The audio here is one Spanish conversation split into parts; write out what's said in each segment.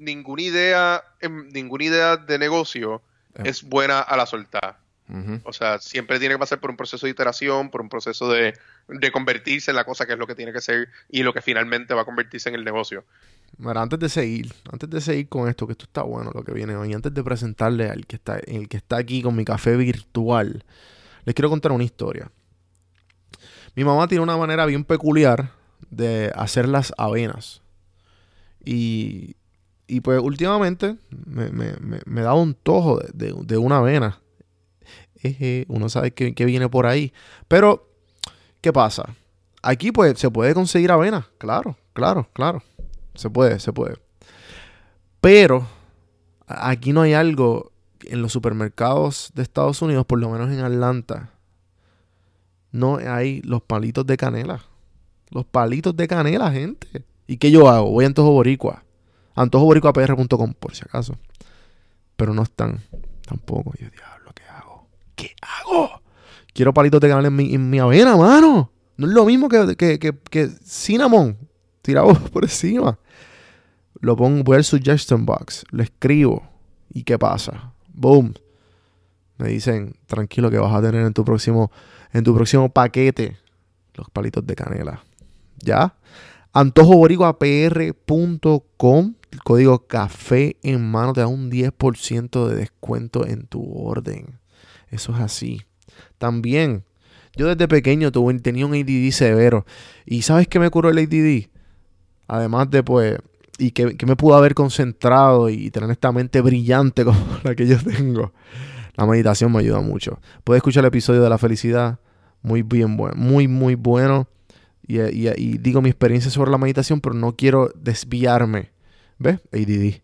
ninguna idea, em, ninguna idea de negocio Eh. es buena a la soltada. O sea, siempre tiene que pasar por un proceso de iteración, por un proceso de, de convertirse en la cosa que es lo que tiene que ser y lo que finalmente va a convertirse en el negocio. Mira, antes de seguir, antes de seguir con esto, que esto está bueno lo que viene hoy, antes de presentarle al que está, el que está aquí con mi café virtual, les quiero contar una historia. Mi mamá tiene una manera bien peculiar de hacer las avenas. Y, y pues últimamente me, me, me, un tojo de, de- una avena. Uno sabe que, viene por ahí. Pero, ¿qué pasa? Aquí pues se puede conseguir avena, claro, claro, claro. Se puede, se puede. Pero aquí no hay algo en los supermercados de Estados Unidos, por lo menos en Atlanta. No hay los palitos de canela. Los palitos de canela, gente. ¿Y qué yo hago? Voy a Antojo Boricua. AntojoBoricuaPR.com, por si acaso. Pero no están tampoco. Yo, diablo, ¿qué hago? ¿Qué hago? Quiero palitos de canela en mi, en mi avena, mano. No es lo mismo que, que, que, que cinnamon tirado por encima. Lo pongo, voy al suggestion box, lo escribo. ¿Y qué pasa? Boom. Me dicen, tranquilo que vas a tener en tu próximo, en tu próximo paquete los palitos de canela. ¿Ya? AntojoBoricuaPR.com El código café en mano te da un 10% de descuento en tu orden. Eso es así. También, yo desde pequeño tuve, tenía un ADD severo. ¿Y sabes qué me curó el ADD? Además de, pues, y que, me pudo haber concentrado y tener esta mente brillante como la que yo tengo. La meditación me ayuda mucho. Puedes escuchar el episodio de la felicidad. Muy bien bueno. Muy, muy bueno. Y digo mi experiencia sobre la meditación, pero no quiero desviarme. ¿Ves? ADD.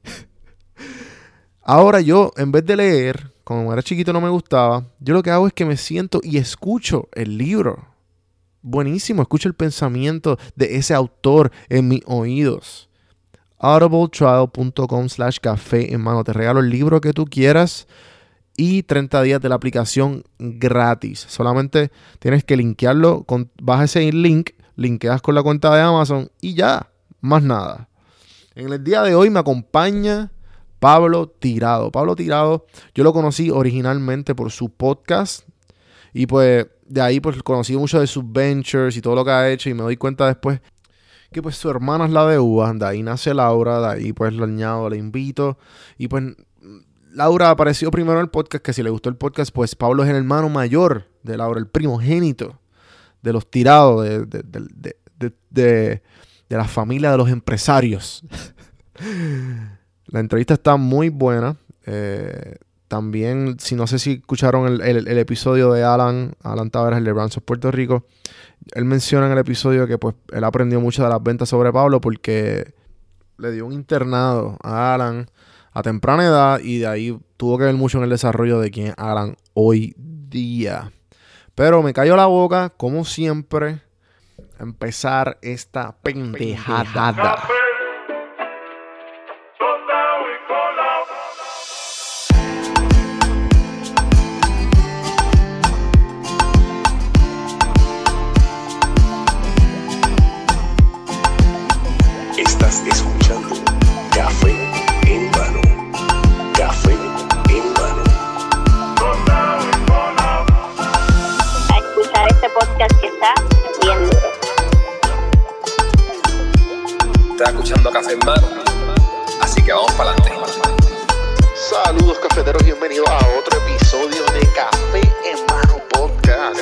Ahora yo, en vez de leer, como era chiquito no me gustaba, yo lo que hago es que me siento y escucho el libro. Buenísimo, escucho el pensamiento de ese autor en mis oídos. audibletrial.com slash café en mano. Te regalo el libro que tú quieras y 30 días de la aplicación gratis. Solamente tienes que linkearlo, con, bajas ese link, linkeas con la cuenta de Amazon y ya, más nada. En el día de hoy me acompaña Pablo Tirado. Pablo Tirado, yo lo conocí originalmente por su podcast y pues de ahí pues conocí mucho de sus ventures y todo lo que ha hecho y me doy cuenta después que pues su hermana es la de uvas, de ahí nace Laura, de ahí pues le añado, le invito y pues Laura apareció primero en el podcast, que si le gustó el podcast, pues Pablo es el hermano mayor de Laura, el primogénito de los tirados, de, de, de, de, la familia de los empresarios. la entrevista está muy buena. Eh, también, si no sé si escucharon el, el- episodio de Alan, Alan Taveras, el de Brands of Puerto Rico, él menciona en el episodio que pues él aprendió mucho de las ventas sobre Pablo porque le dio un internado a Alan a temprana edad y de ahí tuvo que ver mucho en el desarrollo de quien Alan hoy día. Pero me cayó la boca, como siempre, a empezar esta pendejada. Estás escuchando Café en mano. Café en mano. a escuchar este podcast Estás escuchando Café en Mano. Así que vamos para adelante. Saludos cafeteros, bienvenidos a otro episodio de Café en Mano Podcast.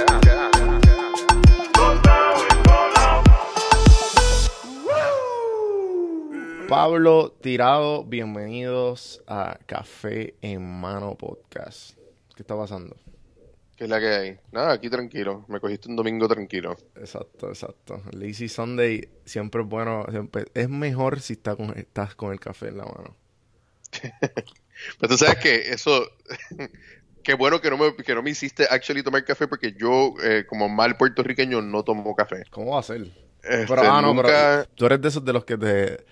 Pablo Tirado, bienvenidos a Café en Mano Podcast. ¿Qué está pasando? ¿Qué es la que hay? Nada, aquí tranquilo. Me cogiste un domingo tranquilo. Exacto, exacto. Lazy Sunday siempre es bueno, siempre- es mejor si está con- estás con el café en la mano. Pero tú sabes que eso... Qué bueno que no, me, que no me hiciste actually tomar café porque yo, eh, como mal puertorriqueño, no tomo café. ¿Cómo va a ser? Este, Pero, ah, no, nunca- pero tú eres de esos de los que te, de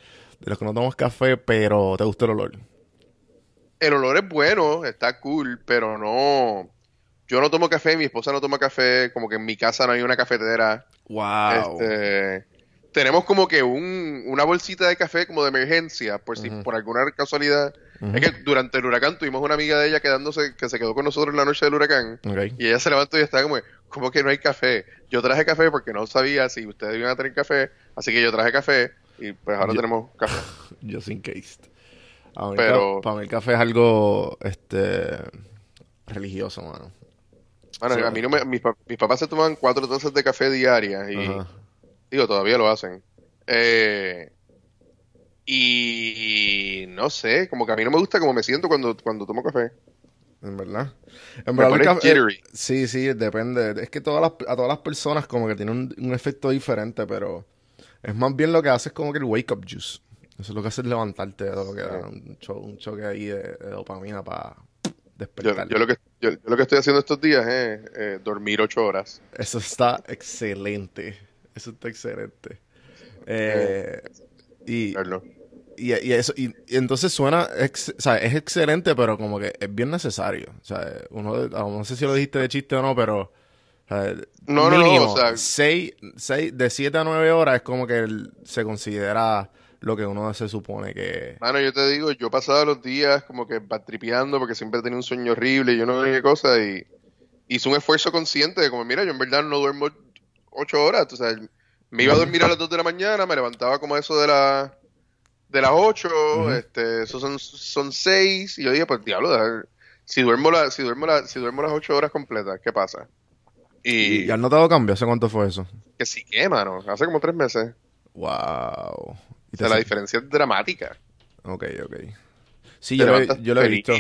los que no tomas café, pero te gusta el olor. El olor es bueno, está cool, pero no... Yo no tomo café, mi esposa no toma café, como que en mi casa no hay una cafetera. Wow. Este, tenemos como que un, una bolsita de café como de emergencia, por si por alguna casualidad. Es que durante el huracán tuvimos una amiga de ella quedándose, que se quedó con nosotros en la noche del huracán. Ok. Y ella se levantó y estaba como, ¿cómo que no hay café? Yo traje café porque no sabía si ustedes iban a tener café, así que yo traje café y pues ahora Yo- tenemos café. Just in case. Pero- para mí el café es algo este religioso, mano. Bueno, Sí. a mí no me, mis, mis papás se toman cuatro tazas de café diarias y Ajá. digo, todavía lo hacen. Eh, y no sé, como que a mí no me gusta como me siento cuando, cuando tomo café. En verdad. En verdad, el café- sí, sí, depende. Es que todas las, a todas las personas como que tiene un, un efecto diferente, pero es más bien lo que hace es como que el wake up juice. Eso es lo que hace es levantarte de todo lo que da, un, cho- un choque ahí de, de dopamina para despertar. yo lo que, yo, yo lo que estoy haciendo estos días es eh, dormir ocho horas. Eso está excelente. Eso está excelente. Eh, y, y, y eso, y, y entonces suena, ex- o sea, es excelente, pero como que es bien necesario. O sea, uno no sé si lo dijiste de chiste o no, pero o sea, No, no, no, mínimo, o sea- seis, seis- de 7 a 9 horas es como que se considera lo que uno se supone que... Mano, yo te digo, yo pasaba los días como que tripeando porque siempre tenía un sueño horrible y yo no qué cosa y hice un esfuerzo consciente de como, mira, yo en verdad no duermo ocho horas, o sea, me iba a dormir a las dos de la mañana, me levantaba como eso de la de las ocho, este, esos son, son seis y yo dije, pues diablo, si duermo la, si duermo la, si duermo las ocho horas completas, ¿qué pasa? Y, ¿Y has notado cambio? ¿Hace cuánto fue eso? que sí que, mano, hace como tres meses, Wow. O sea, la diferencia es dramática. Ok, ok. Sí, yo lo, yo lo he visto.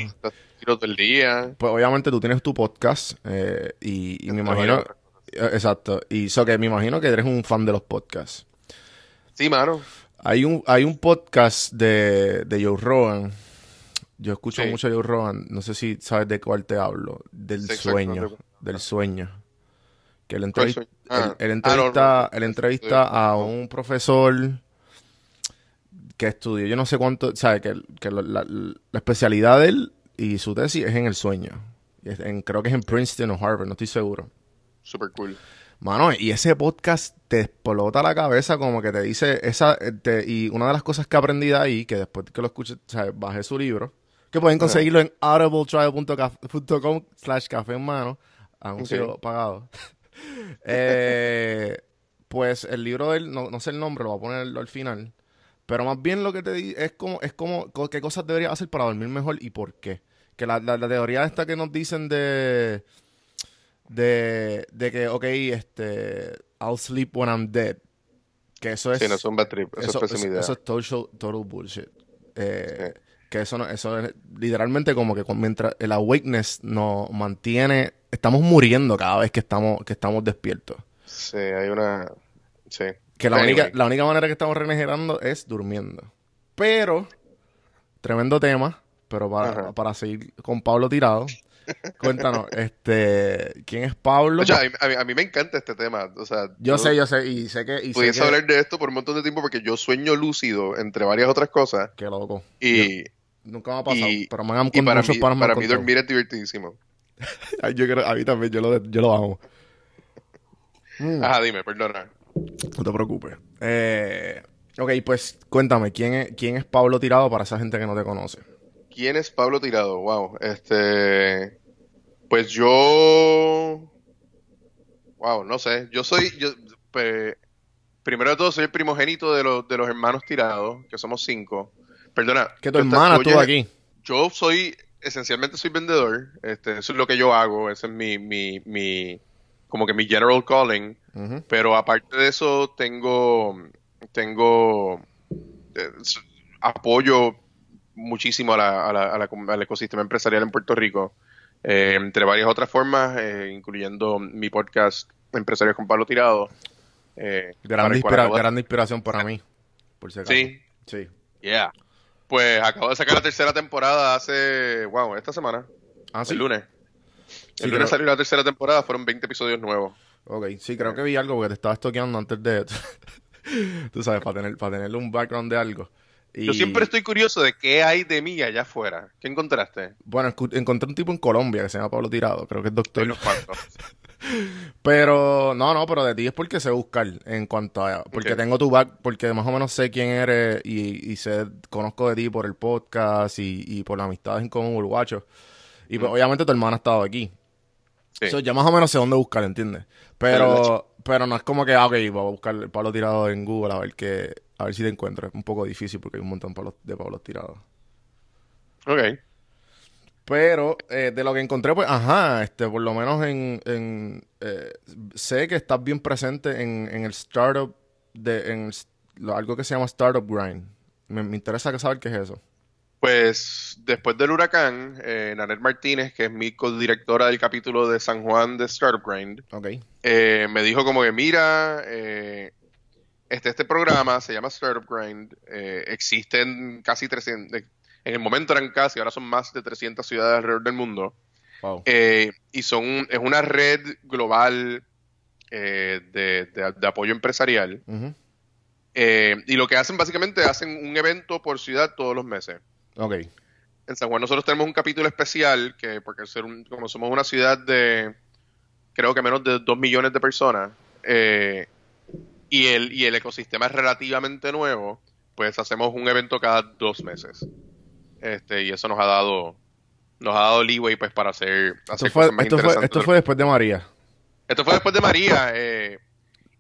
tiro todo el día. Pues obviamente tú tienes tu podcast eh, y, y me imagino... eh, Exacto. Y so que me imagino que eres un fan de los podcasts. Sí, mano. Hay un, hay un podcast de, de Joe Rogan. Yo escucho Sí. mucho a Joe Rogan. No sé si sabes de cuál te hablo. Del Sí, sueño. Del sueño. Que él, entrevista, no, no. él entrevista a un profesor que estudió, yo no sé cuánto, sabe que, que la, la- la especialidad de él y su tesis es en el sueño. En- creo que es en Princeton o Harvard, no estoy seguro. Super cool. Mano, y ese podcast te explota la cabeza como que te dice esa eh, te- y una de las cosas que aprendí de ahí, que después que lo escuché, bajé su libro, que pueden conseguirlo en audibletrial.com slash café en mano, anuncio Ok. pagado. Eh, pues el libro de él, no, no sé el nombre, lo voy a poner al final, pero más bien lo que te di es como, es como co- qué cosas deberías hacer para dormir mejor y por qué. Que la, la, la teoría esta que nos dicen de de, de que, ok, este, I'll sleep when I'm dead. Que eso es... Sí, no es un bad trip. Eso, eso, es eso- es total, total bullshit. Eh, Sí. Que eso, no, eso es literalmente como que mientras el awakeness nos mantiene... Estamos muriendo cada vez que estamos, que estamos despiertos. Sí, hay una... Sí. Que la, Anyway, única, la única manera que estamos regenerando es durmiendo. Pero, tremendo tema, pero para, para seguir con Pablo tirado, cuéntanos, este, ¿quién es Pablo? o sea, a, mí- a mí, me encanta este tema. O sea, Yo sé, yo sé, y sé que... Y sé pudiese que hablar de esto por un montón de tiempo porque yo sueño lúcido, entre varias otras cosas. Qué loco. Y, Nunca me ha pasado, y- pero me han y para mí, han para mí dormir es divertidísimo. Yo creo, a mí también, yo lo, yo lo amo. Mm. Ajá, dime, perdona. No te preocupes. Eh, ok, pues cuéntame, ¿quién es, ¿quién es Pablo Tirado para esa gente que no te conoce? ¿Quién es Pablo Tirado? Wow. Este. Pues yo. Wow, no sé. Yo soy. Yo, primero de todo, soy el primogénito de los, de los hermanos Tirados, que somos cinco. Perdona. Que tu hermana estuvo aquí. Yo soy. Esencialmente soy vendedor. Este, eso es lo que yo hago. Ese es mi. mi, mi como que mi general calling. Pero aparte de eso, tengo, tengo eh, apoyo muchísimo a la- a la- a la al ecosistema empresarial en Puerto Rico, eh, entre varias otras formas, eh, incluyendo mi podcast Empresarios con Pablo Tirado. eh, inspira- grande inspiración para mí, por si acaso. Sí, Sí. yeah. Pues acabo de sacar la tercera temporada hace, wow, esta semana, Ah, sí. el lunes. Sí, el creo- lunes salió la tercera temporada, fueron 20 episodios nuevos. Ok, sí, creo que vi algo porque te estaba estoqueando antes de... Tú sabes, para, tener, para tenerle un background de algo. Y, Yo siempre estoy curioso de qué hay de mí allá afuera. ¿Qué encontraste? Bueno, encontré un tipo en Colombia que se llama Pablo Tirado, creo que es doctor. Cuantos. Pero, no, no, pero de ti es porque sé buscar en cuanto a... Porque tengo tu back, porque más o menos sé quién eres y, y sé, conozco de ti por el podcast y, y por las amistades en común, Uruguacho. Y pues, obviamente tu hermana ha estado aquí. Sí. So, ya más o menos sé dónde buscar, ¿entiendes? Pero, pero no es como que, ah, ok, voy a buscar el Pablo tirado en Google a ver que, a ver si te encuentro. Es un poco difícil porque hay un montón de Pablos- tirados. Ok. Pero eh, de lo que encontré, pues, ajá, este, por lo menos en, en eh, sé que estás bien presente en, en el startup, de, en lo- algo que se llama Startup Grind. Me, me interesa saber qué es eso. Pues después del huracán, eh, Nanette Martínez, que es mi codirectora del capítulo de San Juan de Startup Grind, eh, me dijo como que mira, eh, este, este programa se llama Startup Grind, eh, existen casi 300, en el momento eran casi, ahora son más de 300 ciudades alrededor del mundo, Wow. eh, y son, es una red global eh, de, de- de apoyo empresarial, y lo que hacen básicamente, hacen un evento por ciudad todos los meses. Ok. En San Juan nosotros tenemos un capítulo especial que, porque ser un- como somos una ciudad de, creo que menos de 2 millones de personas, eh, y, el, y el ecosistema es relativamente nuevo, pues hacemos un evento cada dos meses. Este, y eso nos ha dado, nos ha dado leeway pues para hacer, Esto fue, cosas más esto, fue, interesantes. esto fue después de María. Esto fue después de María, eh,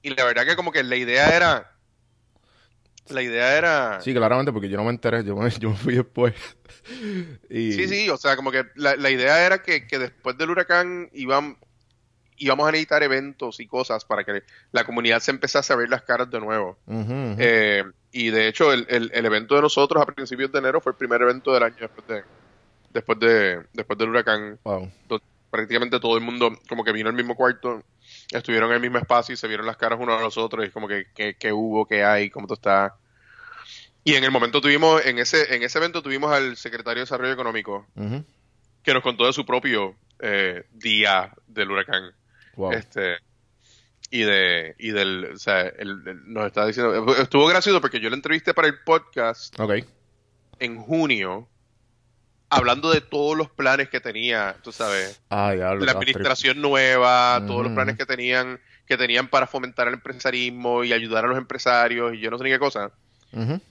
y la verdad que como que la idea era, la idea era... Sí, claramente, porque yo no me enteré, yo me, yo me fui después. y, Sí, sí, o sea, como que la, la idea era que, que después del huracán iban, íbamos a necesitar eventos y cosas para que la comunidad se empezase a ver las caras de nuevo. Eh, y de hecho, el, el- el evento de nosotros a principios de enero fue el primer evento del año después de después de después del huracán. Wow. Prácticamente todo el mundo como que vino al mismo cuarto, estuvieron en el mismo espacio y se vieron las caras uno a los otros y es como que qué hubo, qué hay, cómo tú estás. Y en el momento tuvimos, en ese, en ese evento tuvimos al secretario de Desarrollo Económico, que nos contó de su propio eh, día del huracán. Wow. Este, y de, y del, o sea, él- él nos está diciendo, estuvo gracioso porque yo le entrevisté para el podcast Ok. en junio, hablando de todos los planes que tenía, tú sabes, Ah, ya, la administración nueva, todos los planes que tenían, que tenían para fomentar el empresarismo y ayudar a los empresarios y yo no sé ni qué cosa.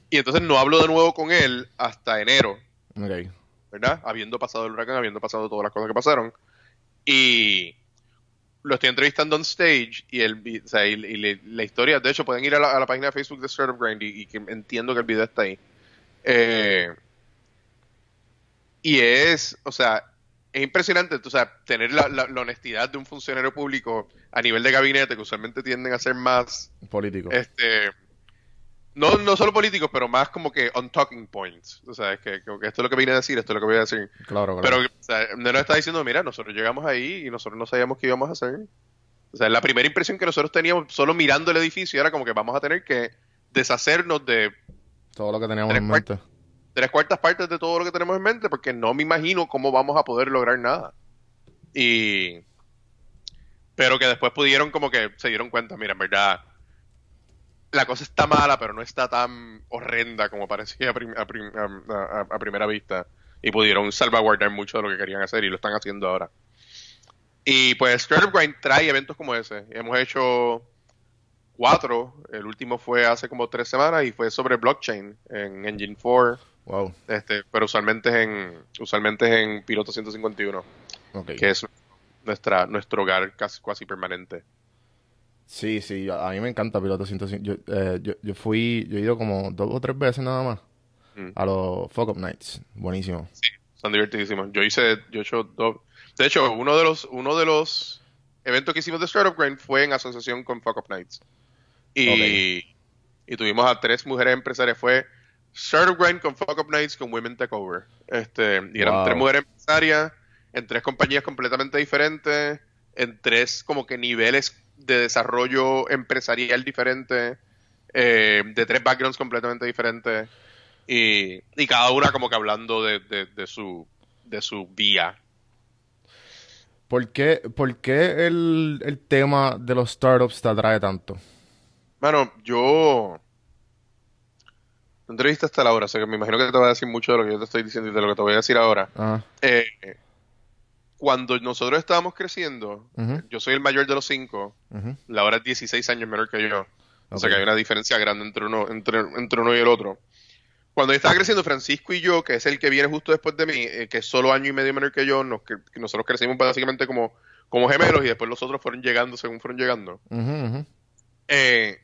Y entonces no hablo de nuevo con él hasta enero. Ok. ¿verdad? Habiendo pasado el huracán, habiendo pasado todas las cosas que pasaron. Y lo estoy entrevistando on stage y, el, vi- o sea, y, y le- la historia, de hecho, pueden ir a la, a la página de Facebook de Startup Grind y, y que entiendo que el video está ahí. Eh, y es, o sea, es impresionante, o sea, tener la, la- la honestidad de un funcionario público a nivel de gabinete, que usualmente tienden a ser más Político. este no, no solo políticos, pero más como que on talking points. O sea, es que, como que esto es lo que vine a decir, esto es lo que voy a decir. Claro, claro. Pero o sea, no nos está diciendo, mira, nosotros llegamos ahí y nosotros no sabíamos qué íbamos a hacer. O sea, la primera impresión que nosotros teníamos solo mirando el edificio era como que vamos a tener que deshacernos de Todo lo que teníamos en mente. Tres cuartas partes de todo lo que tenemos en mente porque no me imagino cómo vamos a poder lograr nada. Y... Pero que después pudieron como que se dieron cuenta, mira, en verdad, la cosa está mala, pero no está tan horrenda como parecía a, prim- a prim- a- a- a primera vista. Y pudieron salvaguardar mucho de lo que querían hacer y lo están haciendo ahora. Y pues Startup Grind trae eventos como ese. Hemos hecho cuatro. El último fue hace como tres semanas y fue sobre blockchain en Engine 4. Wow. Este, pero usualmente es en, usualmente es en Piloto 151, Ok. que es nuestra, nuestro hogar casi, casi permanente. Sí, sí, a mí me encanta Piloto 105. Yo, eh, yo, yo fui, yo he ido como dos o tres veces nada más Mm. a los Fuck Up Nights. Buenísimo. Son divertidísimos. Yo hice, yo he hecho dos. De hecho, uno de los, uno de los eventos que hicimos de Startup Grind fue en asociación con Fuck Up Nights. Y, y tuvimos a tres mujeres empresarias. Fue Startup Grind con Fuck Up Nights con Women Takeover. Este, y eran Wow. tres mujeres empresarias en tres compañías completamente diferentes, en tres como que niveles de desarrollo empresarial diferentes, eh, de tres backgrounds completamente diferentes. Y, y cada una como que hablando de, de, de su de su vía. ¿Por qué, por qué el, el tema de los startups te atrae tanto? Bueno, yo entrevista hasta la hora, o sea que me imagino que te voy a decir mucho de lo que yo te estoy diciendo y de lo que te voy a decir ahora. Eh, cuando nosotros estábamos creciendo, yo soy el mayor de los cinco, ujú. Laura es 16 años menor que yo. O sea que hay una diferencia grande entre uno, entre, entre uno y el otro. Cuando yo estaba creciendo, Francisco y yo, que es el que viene justo después de mí, eh, que es solo año y medio menor que yo, nos, que, que nosotros crecimos básicamente como, como gemelos y después los otros fueron llegando según fueron llegando. Eh,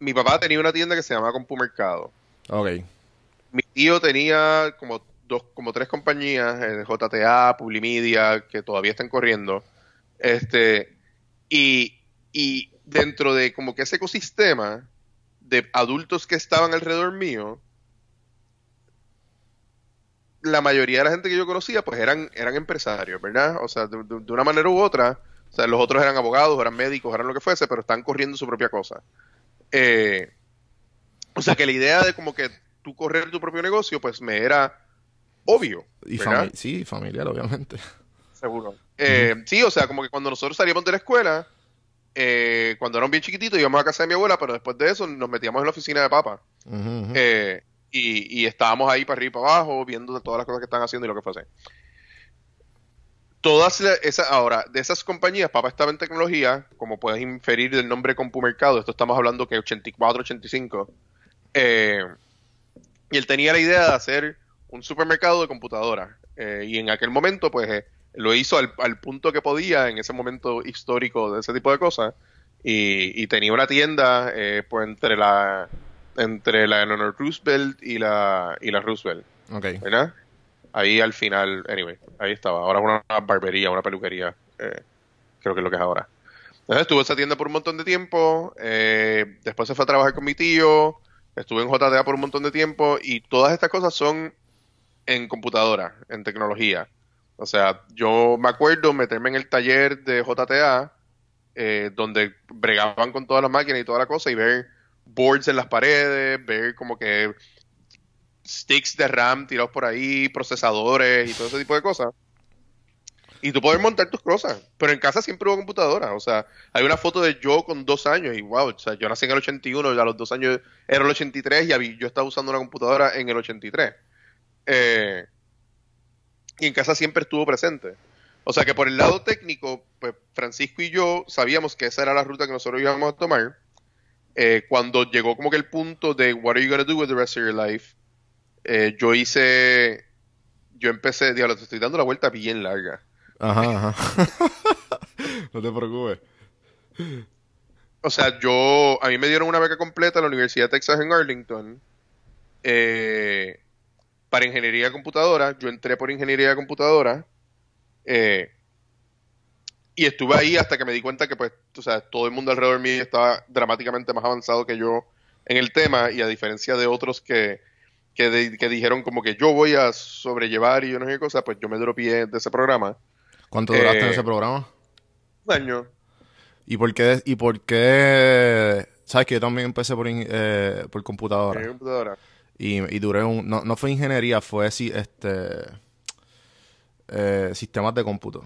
mi papá tenía una tienda que se llamaba Compumercado. Ok. Mi tío tenía como dos, como tres compañías, eh, JTA, Publimedia, que todavía están corriendo. Este, y, y dentro de como que ese ecosistema de adultos que estaban alrededor mío, la mayoría de la gente que yo conocía, pues eran, eran empresarios, ¿verdad? O sea, de, de- de una manera u otra, o sea, los otros eran abogados, eran médicos, eran lo que fuese, pero están corriendo su propia cosa. Eh, o sea, que la idea de como que tú correr tu propio negocio, pues me era obvio. Y sí, familiar, obviamente. Seguro. Eh, Sí, o sea, como que cuando nosotros salíamos de la escuela, eh, cuando éramos bien chiquititos, íbamos a casa de mi abuela, pero después de eso nos metíamos en la oficina de papá. Eh, y, y estábamos ahí para arriba y para abajo, viendo todas las cosas que están haciendo y lo que fuese. Todas esas, ahora, de esas compañías, papá estaba en tecnología, como puedes inferir del nombre Compumercado, esto estamos hablando que 84, 85. eh, y él tenía la idea de hacer un supermercado de computadoras. eh, y en aquel momento, pues, eh, lo hizo al, al punto que podía, en ese momento histórico de ese tipo de cosas. Y, y tenía una tienda, eh, pues, entre la entre la Eleanor Roosevelt y la, y la Roosevelt, Ok. ¿verdad? Ahí al final, anyway, ahí estaba. Ahora es una barbería, una peluquería, eh, creo que es lo que es ahora. Entonces estuve en esa tienda por un montón de tiempo, eh, después se fue a trabajar con mi tío, estuve en JTA por un montón de tiempo y todas estas cosas son en computadora, en tecnología. O sea, yo me acuerdo meterme en el taller de JTA, eh, donde bregaban con todas las máquinas y toda la cosa y ver boards en las paredes, ver como que sticks de RAM tirados por ahí, procesadores y todo ese tipo de cosas. Y tú puedes montar tus cosas, pero en casa siempre hubo computadora. O sea, hay una foto de yo con dos años y wow, o sea, yo nací en el 81 y a los dos años era el 83 y yo estaba usando una computadora en el 83. Eh, y en casa siempre estuvo presente. O sea que por el lado técnico, pues Francisco y yo sabíamos que esa era la ruta que nosotros íbamos a tomar. Eh, cuando llegó como que el punto de what are you gonna do with the rest of your life, eh, yo hice, yo empecé, diablo, te estoy dando la vuelta bien larga. Ajá, ajá. no te preocupes. O sea, yo, a mí me dieron una beca completa en la Universidad de Texas en Arlington eh, para ingeniería de computadora. Yo entré por ingeniería de computadora eh, y estuve ahí hasta que me di cuenta que, pues, o sea, todo el mundo alrededor mío estaba dramáticamente más avanzado que yo en el tema y a diferencia de otros que, que, de- que dijeron como que yo voy a sobrellevar y yo no sé qué cosa, pues yo me dropié de ese programa. ¿Cuánto duraste en Eh, ese programa? Un año. ¿Y por qué? ¿Y por qué? Sabes que yo también empecé por, eh, por computadora. Y, y duré un... No, no fue ingeniería, fue sí, este... eh, sistemas de cómputo.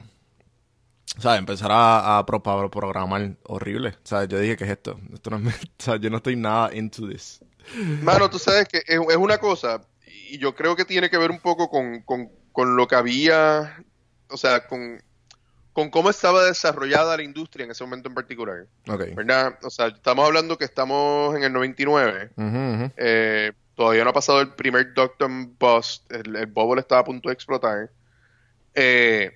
O sea, empezar a, a, pro- a programar horrible. O sea, yo dije, ¿qué es esto? Esto no es... O sea, yo no estoy nada into this. Mano, tú sabes que es, es una cosa, y yo creo que tiene que ver un poco con, con, con lo que había, o sea, con, con cómo estaba desarrollada la industria en ese momento en particular, Ok. ¿verdad? O sea, estamos hablando que estamos en el 99, Ujú, ujú. eh, todavía no ha pasado el primer Doctor Bust, el, el bubble estaba a punto de explotar. Eh,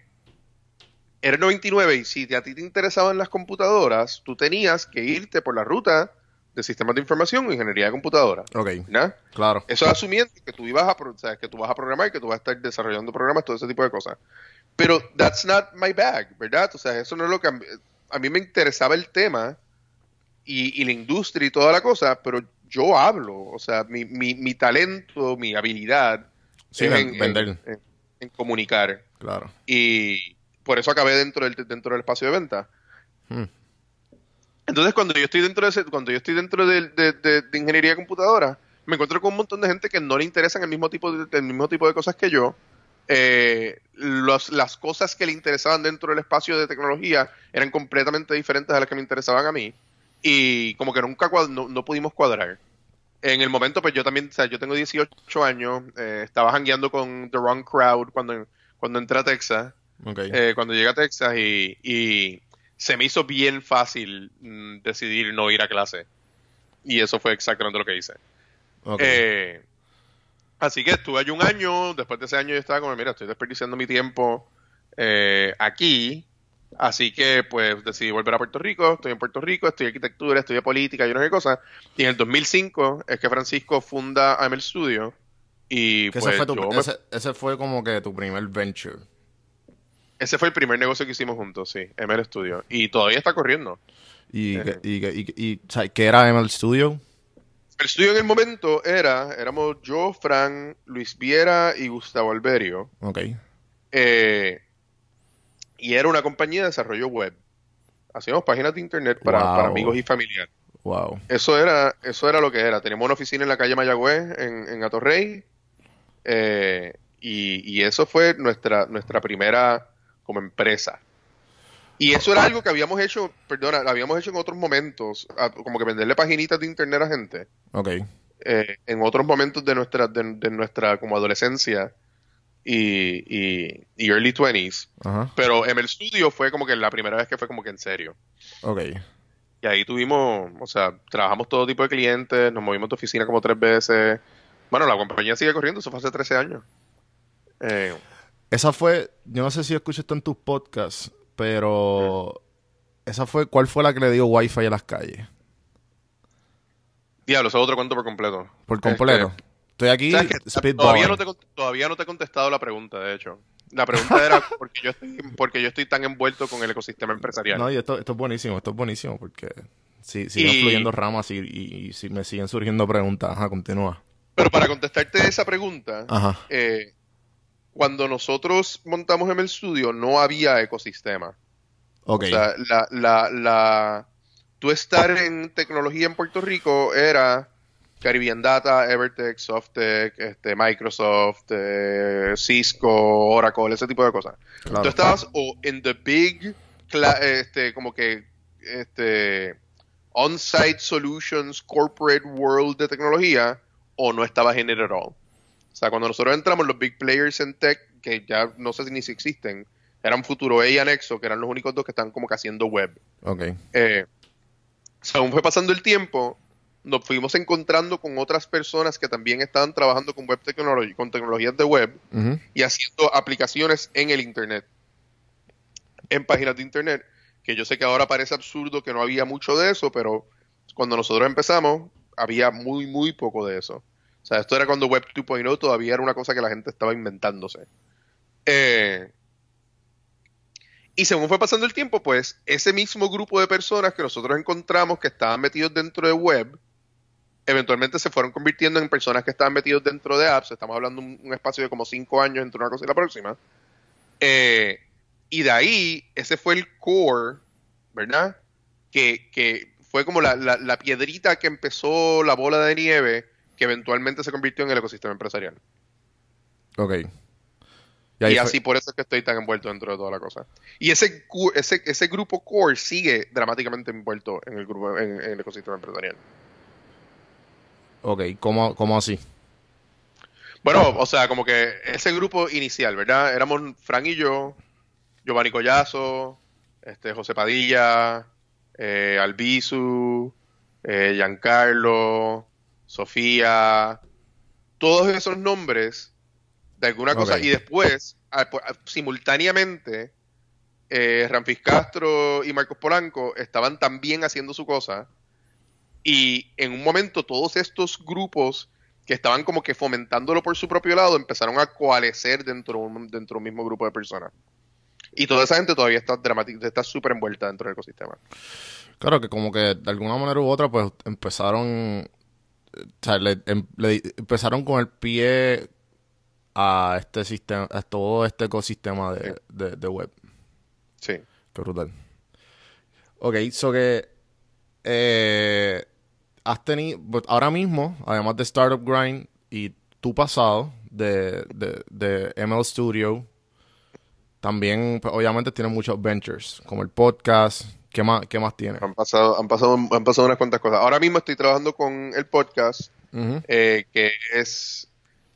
era el 99 y si a ti te interesaban las computadoras, tú tenías que irte por la ruta de sistemas de información o ingeniería de computadora, Ok, ¿verdad? claro. Eso es asumiendo que tú ibas a, o sea, que tú vas a programar, que tú vas a estar desarrollando programas, todo ese tipo de cosas. Pero that's not my bag, ¿verdad? O sea, eso no es lo que a mí, me interesaba el tema y, y la industria y toda la cosa, pero yo hablo, o sea, mi, mi, mi talento, mi habilidad Sí, es en, vender. en- en- en comunicar Claro. y por eso acabé dentro del dentro del espacio de venta. Hmm. Entonces, cuando yo estoy dentro de ese, cuando yo estoy dentro de, de- de- de ingeniería de computadora, me encuentro con un montón de gente que no le interesan el mismo tipo de, el mismo tipo de cosas que yo. Eh, los- las cosas que le interesaban dentro del espacio de tecnología eran completamente diferentes a las que me interesaban a mí. Y como que nunca no, no pudimos cuadrar. En el momento, pues yo también, o sea, yo tengo 18 años, eh, estaba jangueando con The Wrong Crowd cuando, cuando entré a Texas, Ok. eh, cuando llegué a Texas y, y se me hizo bien fácil mm, decidir no ir a clase. Y eso fue exactamente lo que hice. Eh, así que estuve allí un año, después de ese año yo estaba como, mira, estoy desperdiciando mi tiempo eh, aquí, así que pues decidí volver a Puerto Rico, estoy en Puerto Rico, estudié arquitectura, estudié política y sé qué cosas, y en el 2005 es que Francisco funda AML Studio, y pues ese, fue tu- yo me- ese, ese fue como que tu primer venture. Ese fue el primer negocio que hicimos juntos, sí, ML Studio, y todavía está corriendo. Y, Eh. y, y, y- ¿qué era ML Studio? El estudio en el momento era, éramos yo, Fran, Luis Viera y Gustavo Alberio, Ok. Eh, y era una compañía de desarrollo web. Hacíamos páginas de internet para, Wow. para amigos y familiares. Wow. Eso era, eso era lo que era. Teníamos una oficina en la calle Mayagüez, en, en Atorrey. eh, y, y eso fue nuestra, nuestra primera como empresa. Y eso era algo que habíamos hecho, perdona, lo habíamos hecho en otros momentos, a- como que venderle paginitas de internet a gente, Ok. eh, en otros momentos de nuestra, de, de nuestra como adolescencia y, y, y early 20s. Ajá. Pero ML Studio fue como que la primera vez que fue como que en serio. Ok. Y ahí tuvimos, o sea, trabajamos todo tipo de clientes, nos movimos de oficina como tres veces. Bueno, la compañía sigue corriendo, eso fue hace 13 años. Eh, Esa fue, yo no sé si escuchaste en tus podcasts, pero esa fue, ¿cuál fue la que le dio wifi a las calles? diablo, eso es otro cuento por completo. Por completo. Este, Estoy aquí todavía, no te, todavía no te he contestado la pregunta, de hecho. La pregunta era porque yo estoy, porque yo estoy tan envuelto con el ecosistema empresarial. No, y esto, esto es buenísimo, esto es buenísimo porque sí, siguen Y- fluyendo ramas y, y, y sí me siguen surgiendo preguntas. Ajá, continúa. Pero para contestarte esa pregunta, Ajá. eh, cuando nosotros montamos ML Studio no había ecosistema. Ok. O sea, la, la, la, tú estar en tecnología en Puerto Rico era Caribbean Data, Evertech, Softec, este, Microsoft, eh, Cisco, Oracle, ese tipo de cosas. Claro. Tú estabas o en the big, este, como que, este, on-site solutions, corporate world de tecnología, o no estabas en it at all. O sea, cuando nosotros entramos, los big players en tech, que ya no sé ni si existen, eran Futuro y Anexo, que eran los únicos dos que están como que haciendo web. Ok. Eh, según fue pasando el tiempo, nos fuimos encontrando con otras personas que también estaban trabajando con web technology, con tecnologías de web y haciendo aplicaciones en el internet, en páginas de internet, que yo sé que ahora parece absurdo que no había mucho de eso, pero cuando nosotros empezamos había muy, muy poco de eso. O sea, esto era cuando Web 2.0 todavía era una cosa que la gente estaba inventándose. Eh, y según fue pasando el tiempo, pues ese mismo grupo de personas que nosotros encontramos que estaban metidos dentro de web, eventualmente se fueron convirtiendo en personas que estaban metidos dentro de apps. Estamos hablando de un, espacio de como cinco años entre una cosa y la próxima. Eh, y de ahí, ese fue el core, ¿verdad? Que, fue como la piedrita que empezó la bola de nieve que eventualmente se convirtió en el ecosistema empresarial. Ok. Y, fue- así por eso es que estoy tan envuelto dentro de toda la cosa. Y ese, ese, ese grupo core sigue dramáticamente envuelto en el grupo en, en el ecosistema empresarial. Ok, ¿cómo, cómo así? Bueno, o sea, como que ese grupo inicial, ¿verdad? Éramos Fran y yo, Giovanni Collazo, este, José Padilla, eh, Albizu, eh, Giancarlo, Sofía, todos esos nombres de alguna cosa. Y después, simultáneamente, eh, Ramfis Castro y Marcos Polanco estaban también haciendo su cosa. Y en un momento todos estos grupos que estaban como que fomentándolo por su propio lado empezaron a coalescer dentro de un, dentro de un mismo grupo de personas. Y toda esa gente todavía está dramática, está súper envuelta dentro del ecosistema. Claro que como que de alguna manera u otra pues empezaron, o sea, le, em- le empezaron con el pie a este sistema, a todo este ecosistema de, de, de web. Sí. Qué brutal. Ok, so que eh, has tenido, but ahora mismo, además de Startup Grind y tu pasado de, de, de ML Studio, también pues, obviamente tienes muchos ventures, como el podcast. ¿Qué más, qué más tienes? Han pasado, han pasado, han pasado unas cuantas cosas. Ahora mismo estoy trabajando con el podcast, eh, que es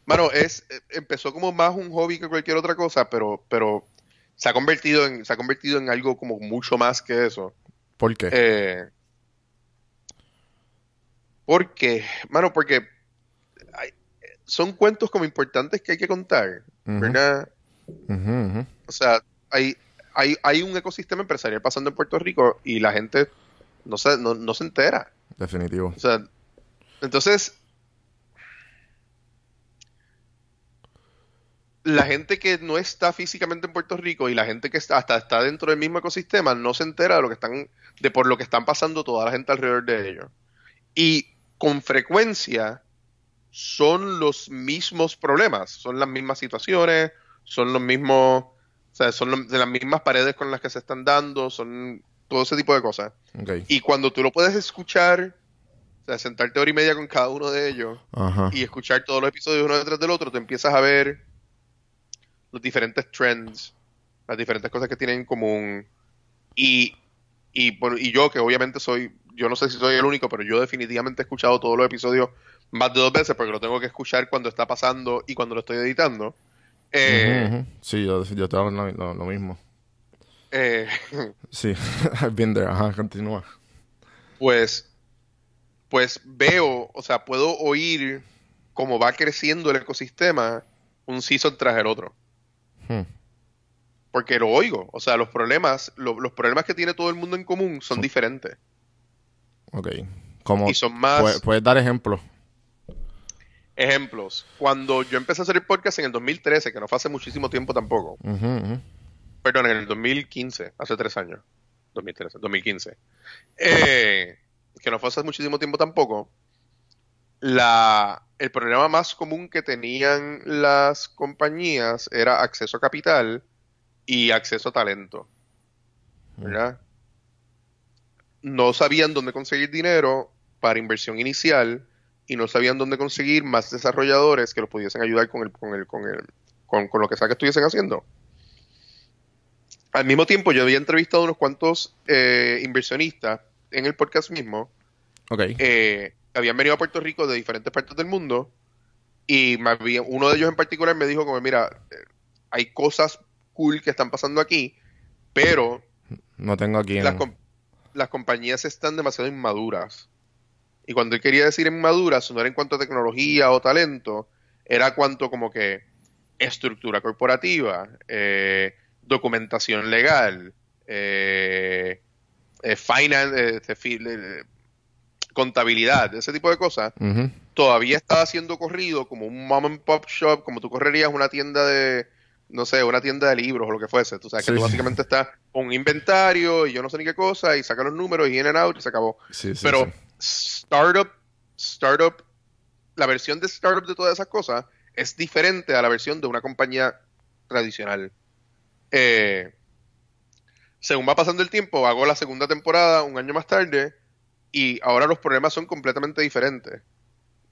Mano, es, empezó como más un hobby que cualquier otra cosa, pero, pero se ha convertido en, se ha convertido en algo como mucho más que eso. ¿Por qué? Eh, porque, mano, porque hay- son cuentos como importantes que hay que contar. ¿verdad? O sea, hay, hay, hay un ecosistema empresarial pasando en Puerto Rico y la gente no se, no, no se entera. Definitivo. O sea, entonces, la gente que no está físicamente en Puerto Rico y la gente que está, hasta está dentro del mismo ecosistema no se entera de lo que están, de por lo que están pasando toda la gente alrededor de ellos. Y con frecuencia son los mismos problemas, son las mismas situaciones, son los mismos, sea, son lo- de las mismas paredes con las que se están dando, son todo ese tipo de cosas. Y cuando tú lo puedes escuchar, o sea, sentarte hora y media con cada uno de ellos Ajá. y escuchar todos los episodios uno detrás del otro, te empiezas a ver los diferentes trends, las diferentes cosas que tienen en común. Y, y, bueno, y yo, que obviamente soy, yo no sé si soy el único, pero yo definitivamente he escuchado todos los episodios más de dos veces porque lo tengo que escuchar cuando está pasando y cuando lo estoy editando. Eh. Sí, yo, yo te hago lo, lo- lo mismo. eh, Sí, I've been there. Ajá, continúa. pues, pues veo, o sea, puedo oír cómo va creciendo el ecosistema un season tras el otro. Hmm. Porque lo oigo. O sea, los problemas, lo- los problemas que tiene todo el mundo en común son diferentes. Ok. Como, Y son más- ¿puedes, puedes dar ejemplos? Ejemplos. Cuando yo empecé a hacer el podcast en el 2013, que no fue hace muchísimo tiempo tampoco. Ujú, ujú. Perdón, en el 2015, hace tres años. 2013, 2015. Eh, que no fue hace muchísimo tiempo tampoco. La, el problema más común que tenían las compañías era acceso a capital y acceso a talento. ¿Verdad? No sabían dónde conseguir dinero para inversión inicial y no sabían dónde conseguir más desarrolladores que los pudiesen ayudar con el, con el, con el, con, con lo que sea que estuviesen haciendo. Al mismo tiempo, yo había entrevistado a unos cuantos eh, inversionistas en el podcast mismo Ok. eh, habían venido a Puerto Rico de diferentes partes del mundo y me había- uno de ellos en particular me dijo como, mira, eh, hay cosas cool que están pasando aquí, pero no tengo aquí en... las, com- las compañías están demasiado inmaduras. Y cuando él quería decir inmaduras, no era en cuanto a tecnología o talento, era cuanto como que estructura corporativa, eh, documentación legal, eh, eh, finan- eh, este, contabilidad, ese tipo de cosas, todavía estaba siendo corrido como un mom and pop shop, como tú correrías una tienda de, no sé, una tienda de libros o lo que fuese. Tú sabes que Sí. tú básicamente estás con un inventario y yo no sé ni qué cosa y saca los números y in and out y se acabó. Sí, sí, Pero. Startup, startup, la versión de startup de todas esas cosas es diferente a la versión de una compañía tradicional. Eh, según va pasando el tiempo, hago la segunda temporada un año más tarde y ahora los problemas son completamente diferentes.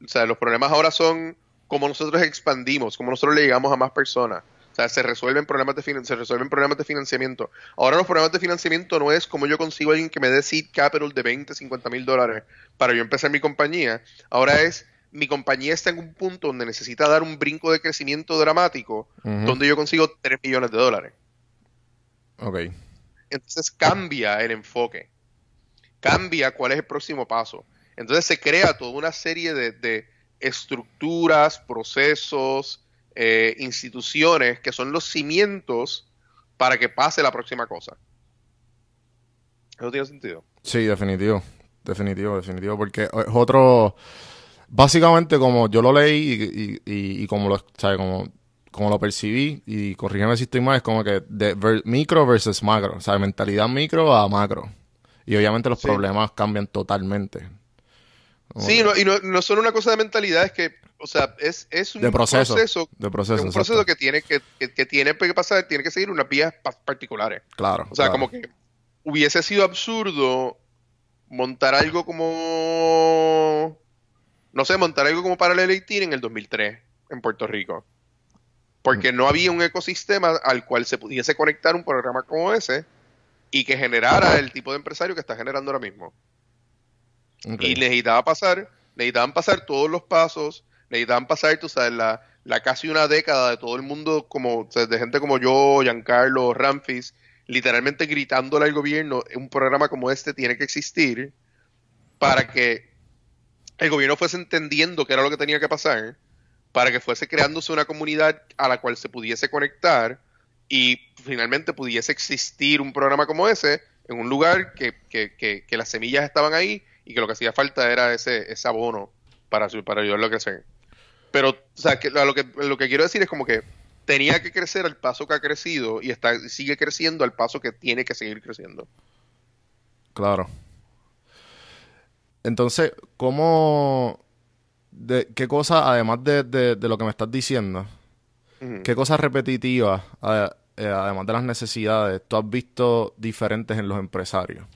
O sea, los problemas ahora son cómo nosotros expandimos, cómo nosotros le llegamos a más personas. O sea, se resuelven problemas de se resuelven problemas de financiamiento. Ahora los problemas de financiamiento no es como yo consigo a alguien que me dé seed capital de 20, 50 mil dólares para yo empezar mi compañía. Ahora es mi compañía está en un punto donde necesita dar un brinco de crecimiento dramático, donde yo consigo 3 millones de dólares. Ok. Entonces cambia el enfoque, cambia cuál es el próximo paso. Entonces se crea toda una serie de, de estructuras, procesos, eh, instituciones que son los cimientos para que pase la próxima cosa. ¿Eso tiene sentido? Sí, definitivo. Definitivo, definitivo. Porque es otro. Básicamente, como yo lo leí y, y- y- y como lo, ¿sabes? Como, como lo percibí, y corrígeme si estoy mal, es como que de ver- micro versus macro. O sea, mentalidad micro a macro. Y obviamente los Sí. problemas cambian totalmente. Como Sí, que- no, y no, no solo una cosa de mentalidad, es que, o sea, es, es un De proceso. proceso, de proceso. es un proceso que tiene que, que, que tiene que pasar, tiene que seguir unas vías pa- particulares. Claro. O sea, claro. como que hubiese sido absurdo montar algo como. No sé, montar algo como Parallel 18 en el 2003 en Puerto Rico. Porque no había un ecosistema al cual se pudiese conectar un programa como ese y que generara el tipo de empresario que está generando ahora mismo. Ok. Y necesitaba pasar, necesitaban pasar todos los pasos, necesitaban pasar, tú sabes, la, la casi una década de todo el mundo, como de gente como yo, Giancarlo, Ramfis, literalmente gritándole al gobierno, un programa como este tiene que existir para que el gobierno fuese entendiendo qué era lo que tenía que pasar, para que fuese creándose una comunidad a la cual se pudiese conectar y finalmente pudiese existir un programa como ese en un lugar que, que, que, las semillas estaban ahí y que lo que hacía falta era ese, ese abono para, para ayudarlo a crecer. Pero, o sea, que, lo, que, lo que quiero decir es como que tenía que crecer al paso que ha crecido y está, sigue creciendo al paso que tiene que seguir creciendo. Claro. Entonces, ¿cómo... De, ¿Qué cosas, además de, de- de lo que me estás diciendo, qué cosas repetitivas, a- eh, además de las necesidades, tú has visto diferentes en los empresarios?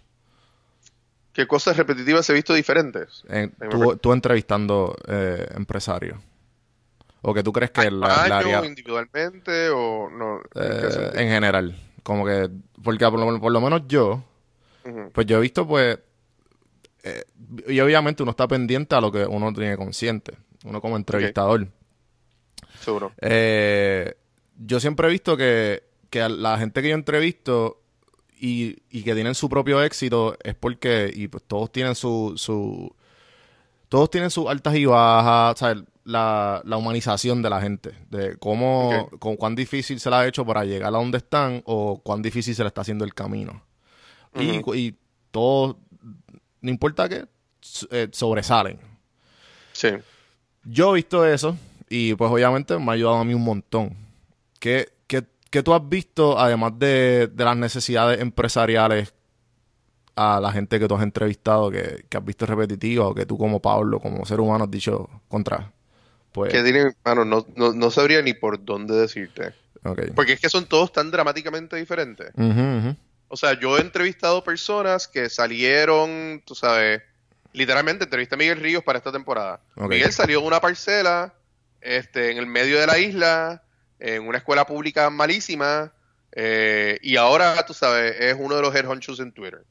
¿Qué cosas repetitivas he visto diferentes? En- tú entrevistando eh, empresarios. ¿O que tú crees que la, la ¿Año, área... individualmente o eh, en general. Como que... Porque por lo, por lo menos yo... Pues yo he visto, pues, eh, y obviamente uno está pendiente a lo que uno tiene consciente, uno como entrevistador. Seguro. Eh, yo siempre he visto que, que a la gente que yo entrevisto y, y que tienen su propio éxito es porque, y pues todos tienen su, su todos tienen sus altas y bajas, ¿sabes? La, la humanización de la gente, de cómo, con cuán difícil se la ha hecho para llegar a donde están o cuán difícil se le está haciendo el camino. Y- y, todos, no importa qué, eh, sobresalen. Sí. Yo he visto eso y pues obviamente me ha ayudado a mí un montón. ¿Qué, qué, qué tú has visto, además de, de las necesidades empresariales a la gente que tú has entrevistado, que, que has visto repetitiva o que tú como Pablo, como ser humano, has dicho contra? Pues, mano, no, no, no sabría ni por dónde decirte. Porque es que son todos tan dramáticamente diferentes. Ujú, ujú. O sea, yo he entrevistado personas que salieron, tú sabes, literalmente entrevisté a Miguel Ríos para esta temporada. Ok. Miguel salió de una parcela, este, en el medio de la isla, en una escuela pública malísima, eh, y ahora, tú sabes, es uno de los head honchos en Twitter.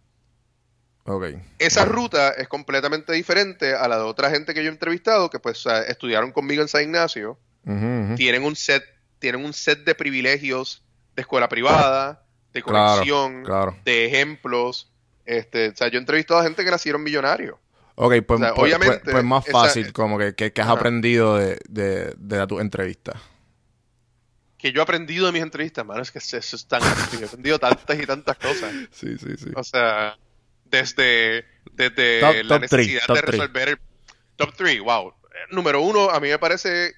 Ok. Esa ruta es completamente diferente a la de otra gente que yo he entrevistado, que pues estudiaron conmigo en San Ignacio, tienen un set, tienen un set de privilegios de escuela privada, de conexión, claro. de ejemplos. Este, o sea, yo he entrevistado a gente que nacieron millonarios. Ok, pues, O sea, pues- obviamente, pues- pues más esa- fácil, como que, que, que has aprendido de, de, de tu entrevista. Que yo he aprendido de mis entrevistas, mano, es que eso es tan yo he aprendido tantas y tantas cosas. Sí, sí, sí. O sea, desde, desde Top- la top necesidad de three. resolver el top 3, wow. Número uno, a mí me parece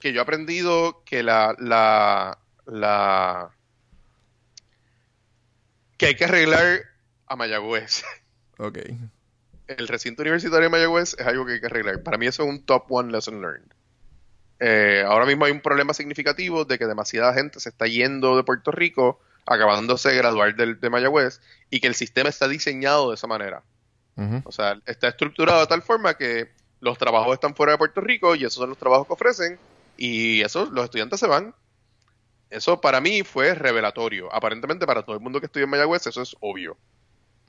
que yo he aprendido que la, la, la, que hay que arreglar a Mayagüez. Ok. El recinto universitario de Mayagüez es algo que hay que arreglar. Para mí eso es un top one lesson learned. Eh, ahora mismo hay un problema significativo de que demasiada gente se está yendo de Puerto Rico, acabándose de graduar del, de Mayagüez, y que el sistema está diseñado de esa manera. O sea, está estructurado de tal forma que los trabajos están fuera de Puerto Rico y esos son los trabajos que ofrecen, y eso, los estudiantes se van. Eso para mí fue revelatorio. Aparentemente para todo el mundo que estudia en Mayagüez eso es obvio.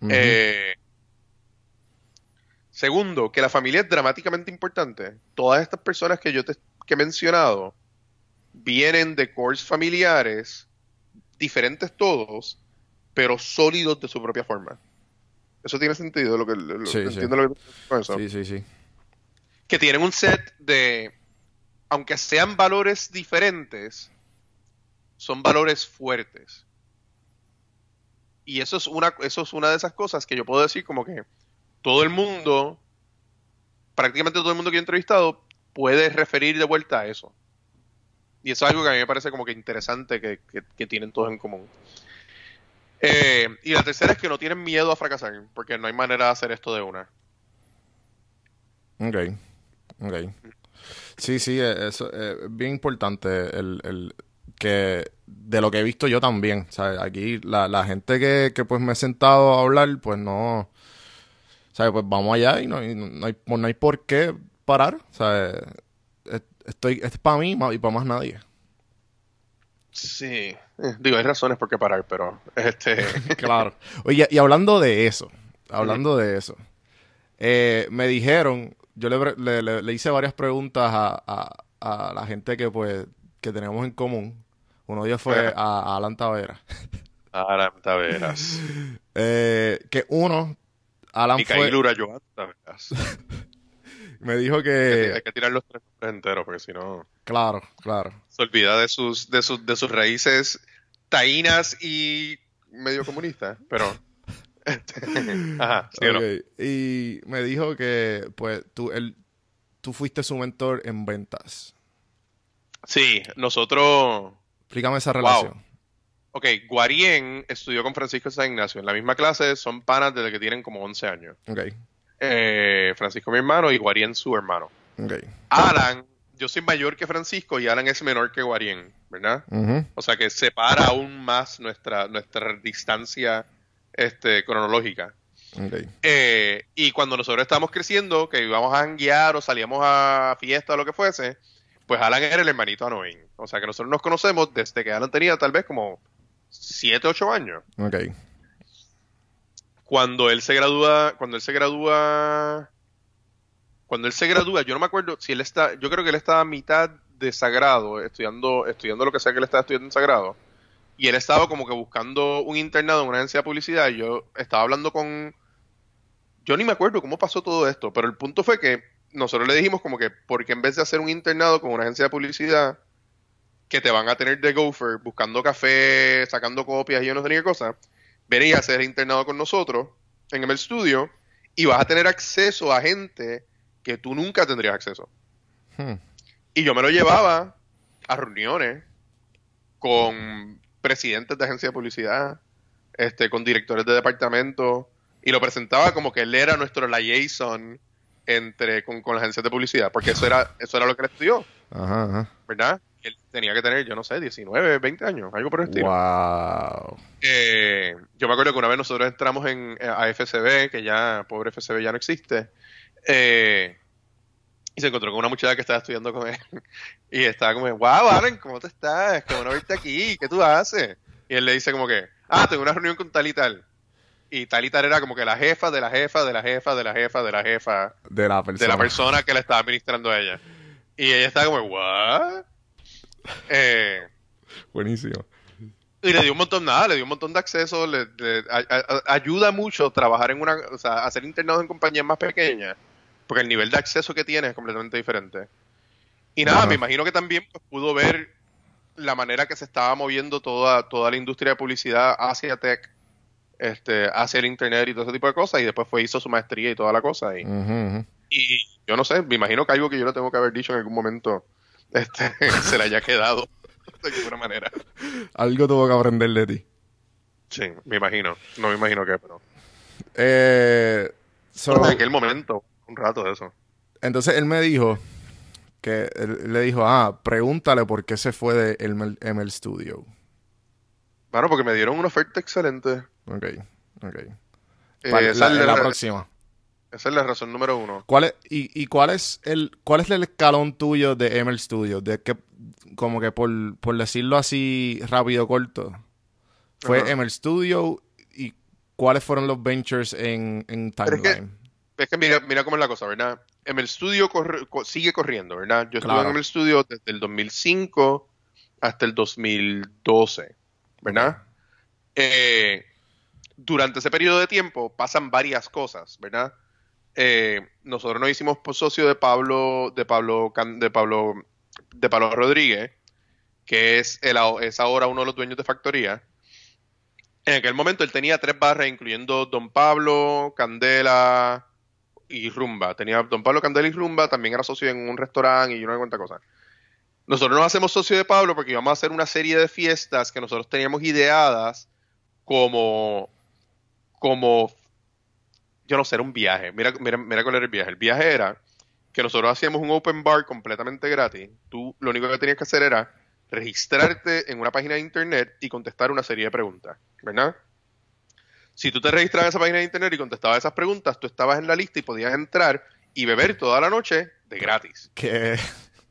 Eh, segundo, que la familia es dramáticamente importante. Todas estas personas que yo te que he mencionado vienen de cores familiares, diferentes todos, pero sólidos de su propia forma. Eso tiene sentido, lo que lo- Sí, sí. entiendo lo que con eso. Sí, sí, sí. Que tienen un set de, aunque sean valores diferentes, son valores fuertes. Y eso es una, eso es una de esas cosas que yo puedo decir como que todo el mundo, prácticamente todo el mundo que he entrevistado, puede referir de vuelta a eso. Y eso es algo que a mí me parece como que interesante que, que- tienen todos en común. Eh, y la tercera es que no tienen miedo a fracasar, porque no hay manera de hacer esto de una. Ok, ok. Sí, sí, eh, eso eh, es bien importante el, el que de lo que he visto yo también. Aquí la, la gente que, que pues me he sentado a hablar, pues no, ¿sabes? Pues vamos allá y no, no hay, no hay por qué parar, ¿sabes? Es- Estoy, es para mí y para más nadie. Sí, Eh, digo, hay razones por qué parar, pero este, Claro. Oye, y hablando de eso, hablando de eso, eh, me dijeron, yo le, pre- le- le- le hice varias preguntas a, a- a la gente que pues que tenemos en común. Uno de ellos fue a, a Alan Tavera. Alan Taveras. Eh, que uno, Alan Y fue, Joan Taveras. me dijo que- Hay que tirar los tres nombres enteros porque si no claro, claro. se olvida de sus, de sus, de sus raíces taínas y medio comunistas. Pero. Ajá, sí o no. Y me dijo que pues tú, él, tú fuiste su mentor en ventas. Sí, nosotros. Explícame esa Wow. relación. Ok, Guarien estudió con Francisco San Ignacio. En la misma clase son panas desde que tienen como 11 años. Ok, Eh, Francisco mi hermano y Guarien su hermano. Alan, yo soy mayor que Francisco y Alan es menor que Guarien, ¿verdad? O sea que separa aún más nuestra, nuestra distancia este, cronológica. Eh, y cuando nosotros estábamos creciendo, que íbamos a janguear o salíamos a fiesta o lo que fuese, pues Alan era el hermanito Anoin. O sea que nosotros nos conocemos desde que Alan tenía tal vez como 7, 8 años. Ok. Cuando él se gradúa, cuando él se gradúa, cuando él se gradúa, yo no me acuerdo si él está, yo creo que él estaba a mitad de Sagrado, estudiando, estudiando lo que sea que él estaba estudiando en Sagrado. Y él estaba como que buscando un internado en una agencia de publicidad. Y yo estaba hablando con. Yo ni me acuerdo cómo pasó todo esto, pero el punto fue que nosotros le dijimos como que, porque en vez de hacer un internado con una agencia de publicidad, que te van a tener de gopher buscando café, sacando copias y yo no sé ni qué cosa, venías a hacer internado con nosotros en el estudio y vas a tener acceso a gente que tú nunca tendrías acceso. Hmm, Y yo me lo llevaba a reuniones con presidentes de agencias de publicidad, este, con directores de departamento, y lo presentaba como que él era nuestro liaison entre con, con las agencias de publicidad, porque eso era, eso era lo que él estudió, Ajá, ajá. ¿verdad? Él tenía que tener, yo no sé, 19, 20 años, algo por el estilo. Wow. Eh, yo me acuerdo que una vez nosotros entramos en, a FCB, que ya, pobre FCB ya no existe, eh, y se encontró con una muchacha que estaba estudiando con él. Y estaba como, wow, Alan, ¿cómo te estás? ¿Cómo no verte aquí? ¿Qué tú haces? Y él le dice como que, ah, tengo una reunión con tal y tal. Y tal y tal era como que la jefa de la jefa de la jefa de la jefa de la jefa De la de persona. la persona que le estaba administrando a ella. Y ella estaba como, what? Eh, Buenísimo. y le dio un montón, nada, le dio un montón de acceso, le, le- a- a- ayuda mucho trabajar en una, o sea, hacer internados en compañías más pequeñas, porque el nivel de acceso que tiene es completamente diferente. Y nada, me imagino que también pues, pudo ver la manera que se estaba moviendo toda, toda la industria de publicidad hacia tech, este, hacia el internet y todo ese tipo de cosas, y después fue hizo su maestría y toda la cosa. Y, y yo no sé, me imagino que algo que yo le tengo que haber dicho en algún momento este, se le haya quedado de alguna manera. Algo tuvo que aprender de ti. Sí, me imagino. No me imagino qué, pero. Eh, so, en aquel momento, un rato de eso. entonces él me dijo que él le dijo, ah, pregúntale por qué se fue de ML, ML Studio. Bueno, porque me dieron una oferta excelente. Ok, ok. Eh, la, la, la próxima. Esa es la razón número uno. ¿Cuál es, y, y cuál es el cuál es el escalón tuyo de ML Studio? De que, como que por, por decirlo así rápido, corto. Fue. ML Studio y cuáles fueron los ventures en, en Pero es que- Timeline. Es que mira, mira cómo es la cosa, ¿verdad? Corre- co- sigue corriendo, ¿verdad? Yo estuve en el estudio desde el 2005 hasta el 2012, ¿verdad? Eh, durante ese periodo de tiempo pasan varias cosas, ¿verdad? Eh, nosotros nos hicimos po- socio de Pablo, de Pablo, de Pablo, de Pablo Rodríguez, que es, es ahora uno de los dueños de Factoría. En aquel momento él tenía tres barras, incluyendo Don Pablo, Candela y Rumba. Tenía Don Pablo, Candela y Rumba, también era socio en un restaurante y una cuanta cosa. Nosotros nos hacemos socio de Pablo porque íbamos a hacer una serie de fiestas que nosotros teníamos ideadas como, como, yo no sé, era un viaje. Mira, mira, mira cuál era el viaje. El viaje era que nosotros hacíamos un open bar completamente gratis. Tú lo único que tenías que hacer era registrarte en una página de internet y contestar una serie de preguntas, ¿verdad? Si tú te registrabas en esa página de internet y contestabas esas preguntas, tú estabas en la lista y podías entrar y beber toda la noche de gratis, Que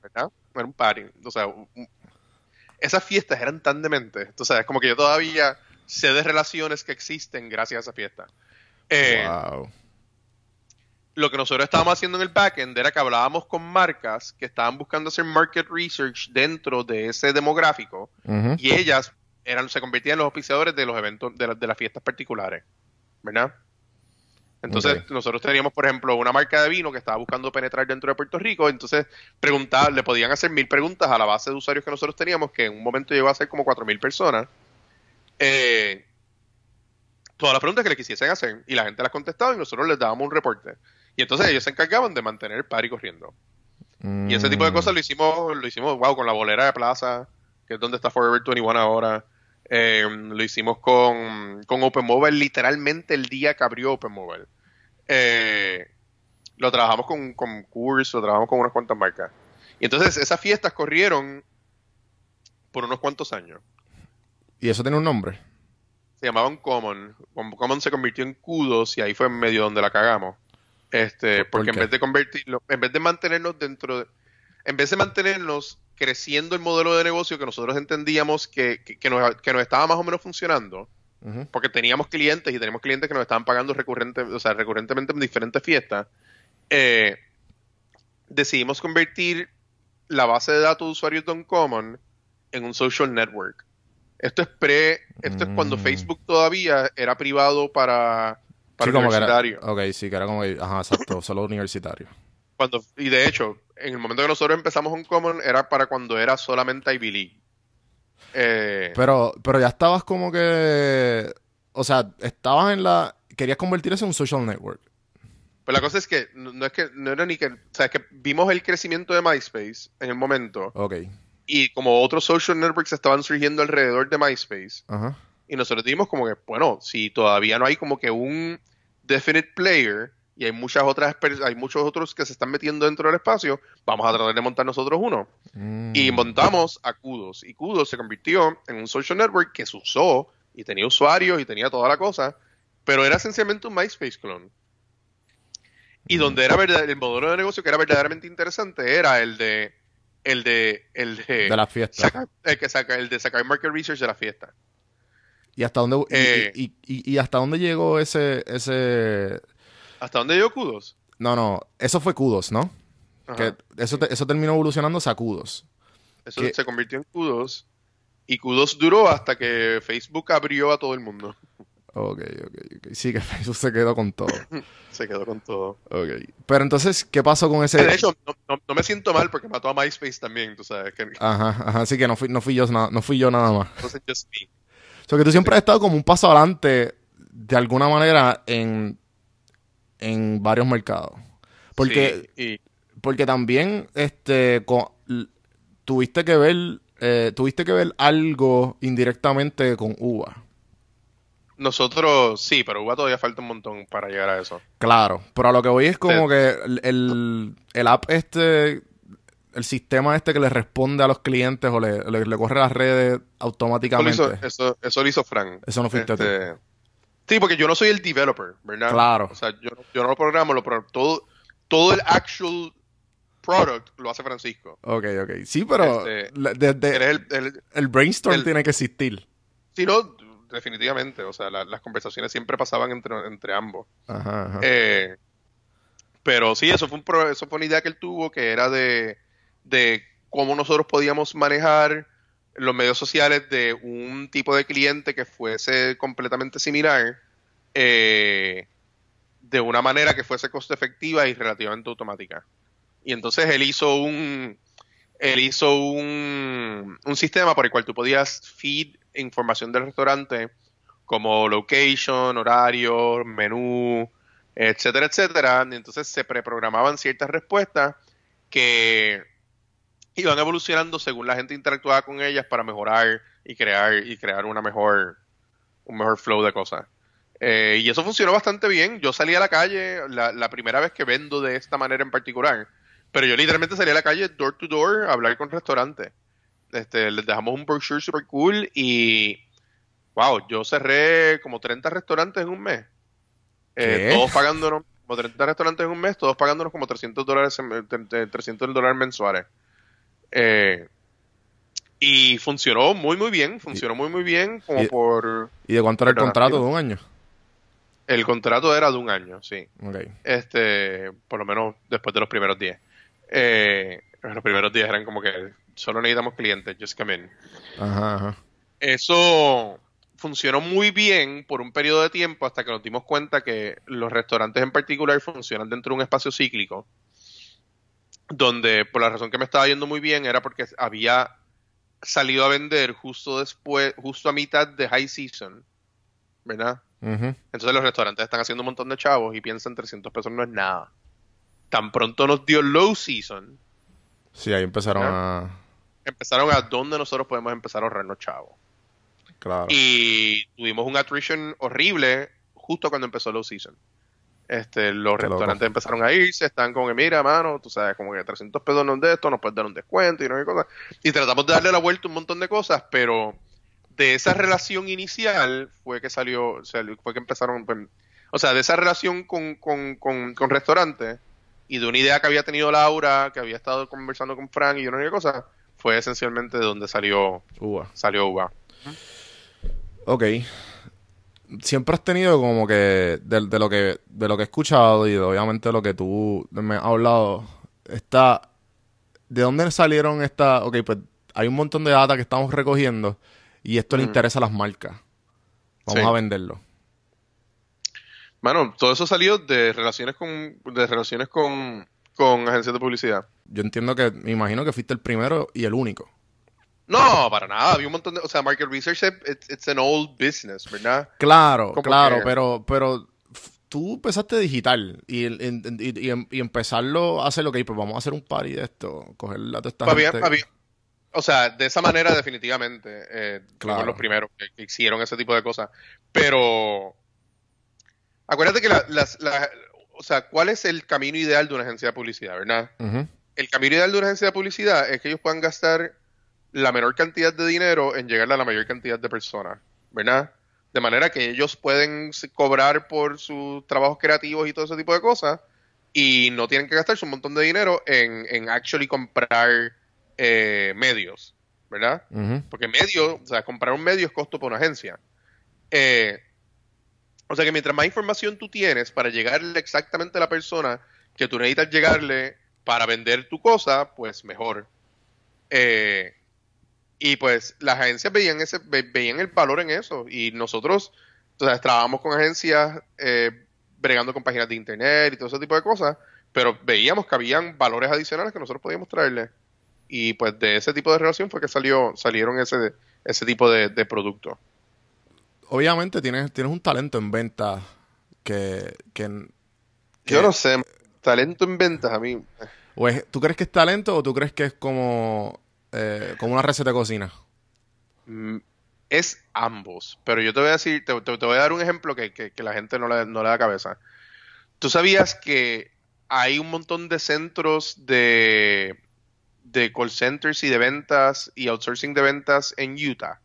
¿verdad? Era un party. O sea, un- esas fiestas eran tan dementes. Tú sabes, como que yo todavía sé de relaciones que existen gracias a esa fiesta. Eh, wow. lo que nosotros estábamos haciendo en el backend era que hablábamos con marcas que estaban buscando hacer market research dentro de ese demográfico y ellas eran se convertían en los auspiciadores de los eventos de, la- de las fiestas particulares, ¿verdad? Entonces nosotros teníamos, por ejemplo, una marca de vino que estaba buscando penetrar dentro de Puerto Rico, entonces preguntar, le podían hacer mil preguntas a la base de usuarios que nosotros teníamos, que en un momento llegó a ser como cuatro mil personas. Eh, todas las preguntas que le quisiesen hacer y la gente las contestaba y nosotros les dábamos un reporte. Y entonces ellos se encargaban de mantener el party corriendo. Y ese tipo de Mm. cosas lo hicimos, lo hicimos, wow, con la bolera de plaza, que es donde está Forever 21 ahora. Eh, lo hicimos con, con Open Mobile, literalmente el día que abrió Open Mobile. Eh, lo trabajamos con, con lo trabajamos con unas cuantas marcas. Y entonces esas fiestas corrieron por unos cuantos años. ¿Y eso tiene un nombre? Se llamaban Common. Com- Common se convirtió en Kudos y ahí fue en medio donde la cagamos. Este, ¿Por porque en vez de convertirlo, en vez de mantenernos dentro de, en vez de mantenernos creciendo el modelo de negocio que nosotros entendíamos que, que, que nos, que nos estaba más o menos funcionando, porque teníamos clientes y tenemos clientes que nos estaban pagando recurrente, o sea, recurrentemente en diferentes fiestas, eh, decidimos convertir la base de datos de usuarios de Uncommon en un social network. Esto es pre, esto es cuando Mm. Facebook todavía era privado para, para Sí, como que era-. Ok, sí, que era como ajá, exacto, solo universitario. Cuando, y de hecho, en el momento que nosotros empezamos Uncommon era para cuando era solamente Ivy League. Eh, Pero, pero ya estabas como que, o sea, estabas en la, querías convertir eso en un social network. Pues la cosa es que no, no es que no era ni que, o sea, es que vimos el crecimiento de MySpace en el momento Ok, y como otros social networks estaban surgiendo alrededor de MySpace ajá. y nosotros dijimos como que, bueno, si todavía no hay como que un definite player y hay muchas otras hay muchos otros que se están metiendo dentro del espacio, vamos a tratar de montar nosotros uno. Y Mm. montamos a Kudos y Kudos se convirtió en un social network que se usó y tenía usuarios y tenía toda la cosa, pero era esencialmente un MySpace clone. Y donde era verdad, el modelo de negocio que era verdaderamente interesante era el de el de el de, De la fiesta. sacar, el que saca el de sacar market research de la fiesta. ¿Y hasta dónde, y- Eh. y, y- y hasta dónde llegó ese, ese, ¿Hasta dónde llegó Kudos? no, no, eso fue Kudos, ¿no? Que eso, te- eso terminó evolucionando a Kudos. Eso que- se convirtió en Kudos y Kudos duró hasta que Facebook abrió a todo el mundo. Ok, ok, ok. Sí, que Facebook se quedó con todo. Se quedó con todo. Ok. Pero entonces, ¿qué pasó con ese...? De hecho, no, no- no me siento mal porque mató a MySpace también, tú sabes. Que, Ajá, ajá, así que no fui, no fui yo, na- no fui yo nada más. entonces, just me. O sea, que tú siempre has estado como un paso adelante, de alguna manera, en, en varios mercados. Porque, Sí, y porque también este, co- l- tuviste que ver, eh, tuviste que ver algo indirectamente con UVA. Nosotros, sí, pero Uva todavía falta un montón para llegar a eso. Claro, pero a lo que voy es como que el, el, el app este, el sistema este que le responde a los clientes o le, le- le corre las redes Eso lo, automáticamente. hizo, eso, eso lo hizo Frank. Eso no fuiste tú. Este, Sí, porque yo no soy el developer, ¿verdad? Claro. O sea, yo, no- yo no lo programo, lo pro- todo, todo el actual product lo hace Francisco. Ok, ok. Sí, pero Este, desde Eres el, el- el brainstorm el- tiene que existir. sí, no, definitivamente. O sea, la- las conversaciones siempre pasaban entre, entre ambos. Ajá, ajá. Eh, pero sí, eso fue, un pro- eso fue una idea que él tuvo, que era de, de cómo nosotros podíamos manejar los medios sociales de un tipo de cliente que fuese completamente similar, eh, de una manera que fuese costo efectiva y relativamente automática. Y entonces él hizo un, él hizo un, un sistema por el cual tú podías feed información del restaurante como location, horario, menú, etcétera, etcétera. Y entonces se preprogramaban ciertas respuestas que iban evolucionando según la gente interactuaba con ellas para mejorar y crear y crear una mejor un mejor flow de cosas. Eh, y eso funcionó bastante bien. Yo salí a la calle la, la primera vez que vendo de esta manera en particular. Pero yo literalmente salí a la calle door to door a hablar con restaurantes. Este, les dejamos un brochure super cool y wow, yo cerré como 30 restaurantes en un mes. Eh, todos pagándonos, como 30 restaurantes en un mes, todos pagándonos como 300 dólares, en- tre- tre- 300 dólares mensuales. Eh, y funcionó muy, muy bien, funcionó muy, muy bien, como Y- por... ¿Y de cuánto era el contrato? ¿De un año? El contrato era de un año, sí. Este, por lo menos después de los primeros 10. Eh, los primeros días eran como que solo necesitamos clientes, just come in. Ajá, ajá. Eso funcionó muy bien por un periodo de tiempo hasta que nos dimos cuenta que los restaurantes en particular funcionan dentro de un espacio cíclico donde por la razón que me estaba yendo muy bien era porque había salido a vender justo después, justo a mitad de high season, ¿verdad? Entonces los restaurantes están haciendo un montón de chavos y piensan 300 pesos no es nada. Tan pronto nos dio low season, Sí, ahí empezaron a... empezaron a dónde nosotros podemos empezar a ahorrarnos chavos. Claro. Y tuvimos un attrition horrible justo cuando empezó low season. Este, los Qué loco. restaurantes empezaron a irse, están como que, mira, mano, tú sabes, como que 300 pesos no es de esto, nos puedes dar un descuento y no hay cosas. Y tratamos de darle la vuelta a un montón de cosas, pero de esa relación inicial fue que salió, o sea, fue que empezaron, pues, o sea, de esa relación con, con, con, con restaurantes y de una idea que había tenido Laura, que había estado conversando con Frank y yo no cosa, fue esencialmente de donde salió, Uva. salió Uva. Ok. Siempre has tenido como que de, de lo que de lo que he escuchado y de, obviamente lo que tú me has hablado está ¿de dónde salieron esta? Ok, pues hay un montón de data que estamos recogiendo y esto le Ujú. interesa a las marcas. Vamos Sí. a venderlo. Mano, todo eso salió de relaciones con, de relaciones con, con agencias de publicidad. Yo entiendo que me imagino que fuiste el primero y el único. No, para nada. Había un montón de, o sea, market research, it's, it's an old business, ¿verdad? Claro, Como claro, que- pero pero tú empezaste digital y, y, y em- y empezarlo a hacer lo que pues vamos a hacer un party de esto, coger la de esta Había- gente. había- o sea, de esa manera definitivamente. Eh, Claro. fuimos los primeros que, hicieron ese tipo de cosas. Pero acuérdate que la- las, la- o sea, ¿cuál es el camino ideal de una agencia de publicidad, verdad? El camino ideal de una agencia de publicidad es que ellos puedan gastar la menor cantidad de dinero en llegar a la mayor cantidad de personas, ¿verdad? De manera que ellos pueden cobrar por sus trabajos creativos y todo ese tipo de cosas y no tienen que gastarse un montón de dinero en, en actually comprar eh, medios, ¿verdad? Porque medio, o sea, comprar un medio es costo para una agencia. Eh, o sea que mientras más información tú tienes para llegarle exactamente a la persona que tú necesitas llegarle para vender tu cosa, pues mejor. Eh, y pues las agencias veían ese, ve- veían el valor en eso. Y nosotros, o sea, trabajamos con agencias eh, bregando con páginas de internet y todo ese tipo de cosas, pero veíamos que habían valores adicionales que nosotros podíamos traerle. Y pues de ese tipo de relación fue que salió, salieron ese, ese tipo de, de productos. Obviamente tienes, tienes un talento en venta que, que, que- Yo no sé, talento en ventas a mí. o es- ¿Tú crees que es talento o tú crees que es como, eh, como una receta de cocina? Mm, Es ambos, pero yo te voy a decir, te, te- te voy a dar un ejemplo que, que- que la gente no le, no le da cabeza. ¿Tú sabías que hay un montón de centros de, de call centers y de ventas y outsourcing de ventas en Utah?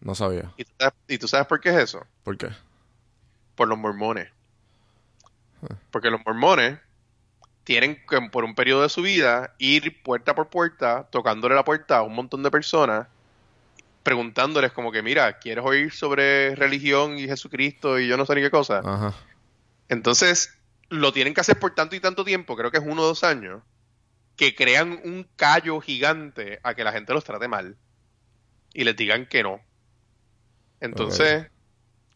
No sabía. ¿Y tú, sabes, y tú sabes por qué es eso? ¿Por qué? Por los mormones. Porque los mormones tienen que, por un periodo de su vida, ir puerta por puerta, tocándole la puerta a un montón de personas, preguntándoles como que, mira, ¿quieres oír sobre religión y Jesucristo y yo no sé ni qué cosa? Ajá. Entonces, lo tienen que hacer por tanto y tanto tiempo, creo que es uno o dos años, que crean un callo gigante a que la gente los trate mal y les digan que no. Entonces,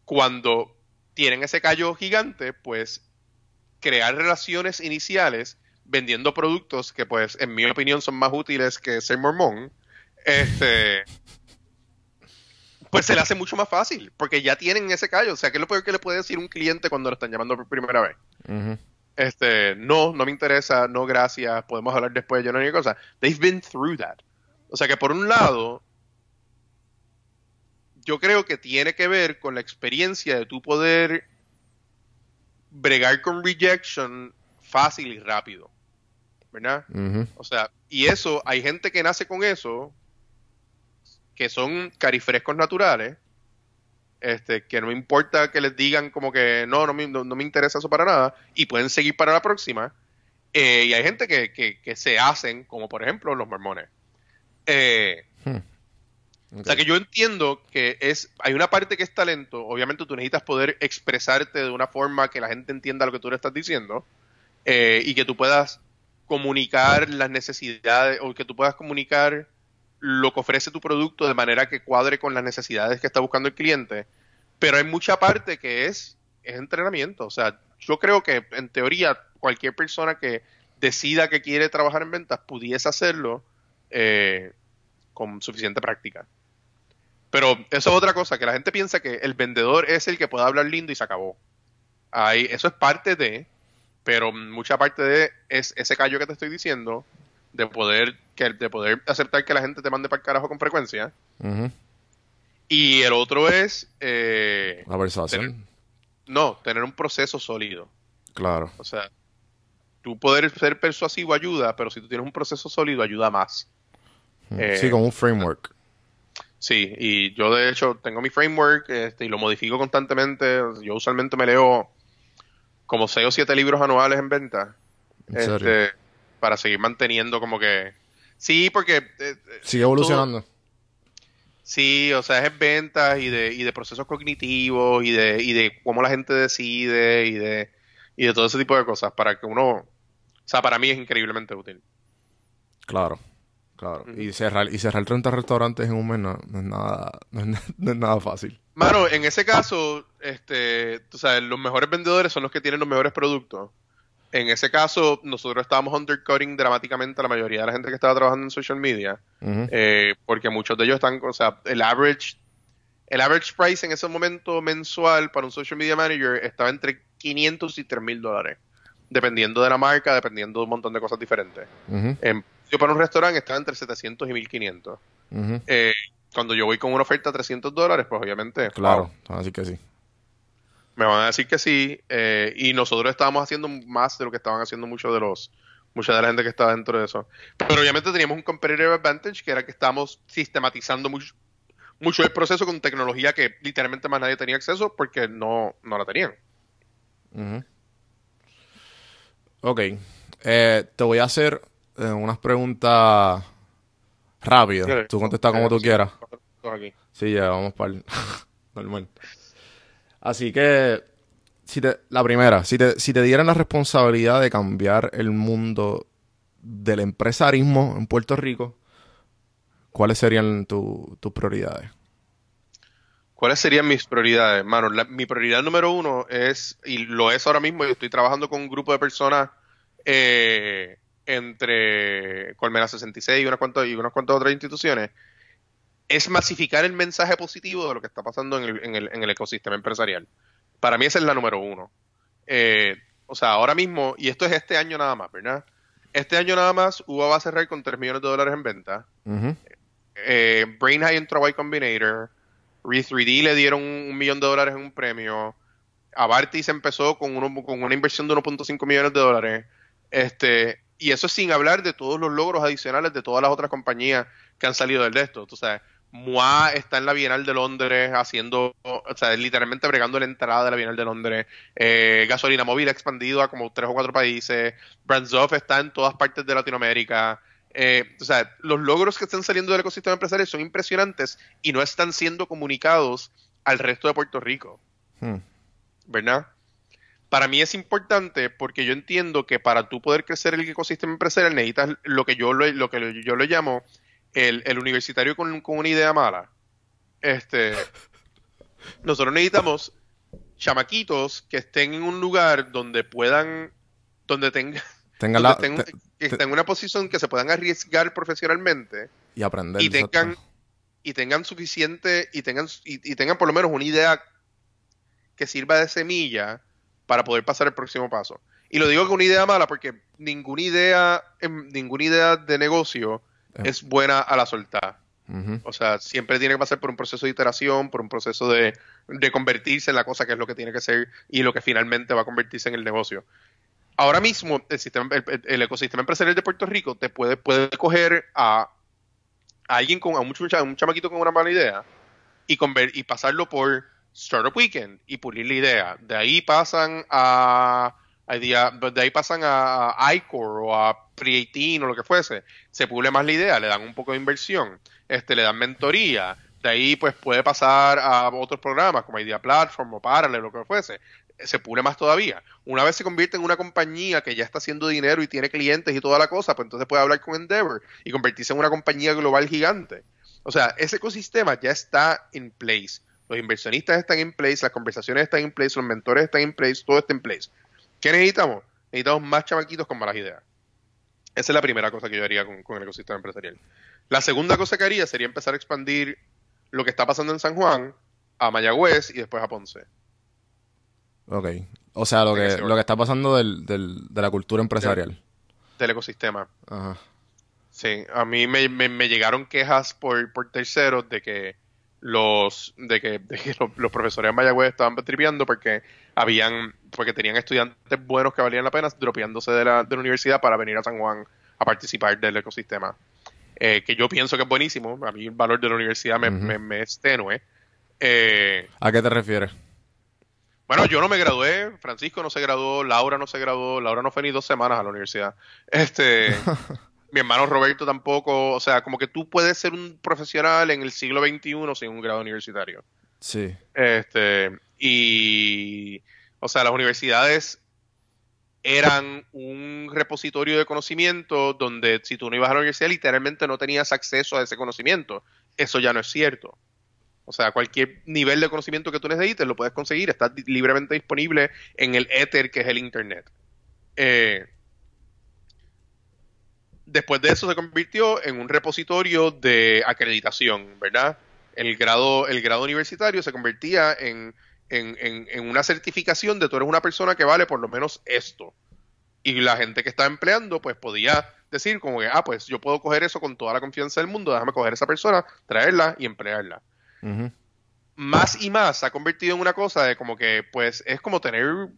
cuando tienen ese callo gigante, pues crear relaciones iniciales vendiendo productos que, pues, en mi opinión son más útiles que ser mormón, este, pues se le hace mucho más fácil, porque ya tienen ese callo. O sea, ¿qué es lo peor que le puede decir un cliente cuando lo están llamando por primera vez? Este, no, no me interesa, no yo podemos hablar después, yo no hay cosa. They've been through that. O sea que por un lado, yo creo que tiene que ver con la experiencia de tu poder bregar con rejection fácil y rápido. ¿Verdad? O sea, y eso, hay gente que nace con eso, que son carifrescos naturales, este, que no me importa que les digan como que no, no me, no, no me interesa eso para nada, y pueden seguir para la próxima. Eh, y hay gente que, que, que se hacen, como por ejemplo los mormones. Eh, O sea que yo entiendo que es, hay una parte que es talento, obviamente tú necesitas poder expresarte de una forma que la gente entienda lo que tú le estás diciendo eh, y que tú puedas comunicar las necesidades o que tú puedas comunicar lo que ofrece tu producto de manera que cuadre con las necesidades que está buscando el cliente. Pero hay mucha parte que es, es entrenamiento. O sea, yo creo que en teoría cualquier persona que decida que quiere trabajar en ventas pudiese hacerlo eh, con suficiente práctica. Pero eso es otra cosa, que la gente piensa que el vendedor es el que puede hablar lindo y se acabó. Ahí, eso es parte de, pero mucha parte de es ese callo que te estoy diciendo, de poder, que, de poder aceptar que la gente te mande para el carajo con frecuencia. Y el otro es, eh, La persuasión. no, tener un proceso sólido. Claro. O sea, tú poder ser persuasivo ayuda, pero si tú tienes un proceso sólido ayuda más. Eh, sí, como un framework. Sí, y yo de hecho tengo mi framework este, y lo modifico constantemente. Yo usualmente me leo como 6 o 7 libros anuales en venta. ¿En serio? Este, para seguir manteniendo como que... Sí, porque... eh, eh, Sigue evolucionando. Sí, o sea, es en ventas y de, y de procesos cognitivos y de, y de cómo la gente decide y de, y de todo ese tipo de cosas para que uno... O sea, para mí es increíblemente útil. Claro. Claro. Y cerrar, y cerrar 30 restaurantes en un mes no, no es nada, no es, na- no es nada fácil. Mano, en ese caso, este, tú sabes, los mejores vendedores son los que tienen los mejores productos. En ese caso, nosotros estábamos undercutting dramáticamente a la mayoría de la gente que estaba trabajando en social media, eh, porque muchos de ellos están, o sea, el average, el average price en ese momento mensual para un social media manager estaba entre 500 y 3 mil dólares, dependiendo de la marca, dependiendo de un montón de cosas diferentes. Yo para un restaurante estaba entre 700 y 1500. Ujú. Eh, cuando yo voy con una oferta a 300 dólares, pues obviamente, Claro. wow, Así que sí. me van a decir que sí. eh, y nosotros estábamos haciendo más de lo que estaban haciendo muchos de los, mucha de la gente que estaba dentro de eso. Pero obviamente teníamos un competitive advantage que era que estábamos sistematizando mucho, mucho el proceso con tecnología que literalmente más nadie tenía acceso porque no, no la tenían. Ujú. Ok. Eh, te voy a hacer eh, unas preguntas rápidas. Tú contestas como tú quieras. aquí. Sí, ya vamos para el normal. Así que, si te, la primera, si te, si te dieran la responsabilidad de cambiar el mundo del empresarismo en Puerto Rico, ¿cuáles serían tu- tus prioridades? ¿Cuáles serían mis prioridades? Mano, la- mi prioridad número uno es, y lo es ahora mismo, yo estoy trabajando con un grupo de personas eh, entre Colmena 66 y unas cuantas, y unas cuantas otras instituciones, es masificar el mensaje positivo de lo que está pasando en el, en el, en el ecosistema empresarial. Para mí esa es la número uno. Eh, o sea, ahora mismo, y esto es este año nada más, ¿verdad? Este año nada más, UBA va a cerrar con 3 millones de dólares en venta eh, Brain High entró a Y Combinator, Re3D le dieron un, un millón de dólares en un premio, Avartis empezó con, uno, con una inversión de 1.5 millones de dólares, este, y eso sin hablar de todos los logros adicionales de todas las otras compañías que han salido del de esto, tú sabes. Moa está en la Bienal de Londres haciendo, o sea, literalmente bregando la entrada de la Bienal de Londres. Eh, Gasolina Móvil ha expandido a como tres o cuatro países. Brandsoft está en todas partes de Latinoamérica. Eh, o sea, los logros que están saliendo del ecosistema empresarial son impresionantes y no están siendo comunicados al resto de Puerto Rico, Hmm. ¿verdad? Para mí es importante porque yo entiendo que para tú poder crecer el ecosistema empresarial necesitas lo que yo lo, lo que yo le llamo el, el universitario con, con una idea mala. Este, nosotros necesitamos chamaquitos que estén en un lugar donde puedan, donde tengan, Tenga donde la, estén, te- que estén en una posición que se puedan arriesgar profesionalmente y aprender. y exacto. tengan y tengan suficiente y tengan y, y tengan por lo menos una idea que sirva de semilla para poder pasar el próximo paso. Y lo digo con una idea mala porque ninguna idea em, ninguna idea de negocio Eh. es buena a la soltada. O sea, siempre tiene que pasar por un proceso de iteración, por un proceso de, de convertirse en la cosa que es lo que tiene que ser y lo que finalmente va a convertirse en el negocio. Ahora mismo, el, sistema, el, ecosistema empresarial de Puerto Rico te puede, puede coger a, a alguien con a un, un chamaquito con una mala idea y, conver- y pasarlo por Startup Weekend y pulir la idea. De ahí pasan a Idea, de ahí pasan a, a o a Pre-18 o lo que fuese. Se pule más la idea, le dan un poco de inversión, este, le dan mentoría. De ahí pues puede pasar a otros programas como Idea Platform o Parallel o lo que fuese. Se pule más todavía. Una vez se convierte en una compañía que ya está haciendo dinero y tiene clientes y toda la cosa, pues entonces puede hablar con Endeavor y convertirse en una compañía global gigante. O sea, ese ecosistema ya está en place. Los inversionistas están en place, las conversaciones están en place, los mentores están en place, todo está en place. ¿Qué necesitamos? Necesitamos más chamaquitos con malas ideas. Esa es la primera cosa que yo haría con, con el ecosistema empresarial. La segunda cosa que haría sería empezar a expandir lo que está pasando en San Juan a Mayagüez y después a Ponce. Ok. O sea, lo que lo está pasando del, del- de la cultura empresarial. Del ecosistema. Ajá. Sí, a mí me, me- me llegaron quejas por, por terceros de que los de que, de que los, los profesores en Mayagüez estaban tripeando porque habían porque tenían estudiantes buenos que valían la pena dropeándose de la, de la universidad para venir a San Juan a participar del ecosistema. Eh, que yo pienso que es buenísimo. A mí el valor de la universidad me, Ujú. me- me es tenue. Eh, ¿A qué te refieres? bueno, yo no me gradué, Francisco no se graduó, Laura no se graduó, Laura no fue ni dos semanas a la universidad. Este, mi hermano Roberto tampoco, o sea, como que tú puedes ser un profesional en el siglo XXI sin un grado universitario. Sí. Este, y, o sea, las universidades eran un repositorio de conocimiento donde si tú no ibas a la universidad literalmente no tenías acceso a ese conocimiento. Eso ya no es cierto. O sea, cualquier nivel de conocimiento que tú necesites lo puedes conseguir, está libremente disponible en el éter que es el Internet. Eh, después de eso se convirtió en un repositorio de acreditación, ¿verdad? El grado, el grado universitario se convertía en, en, en- en una certificación de tú eres una persona que vale por lo menos esto. Y la gente que está empleando, pues podía decir como que, ah, pues yo puedo coger eso con toda la confianza del mundo, déjame coger esa persona, traerla y emplearla más y más se ha convertido en una cosa de como que pues es como tener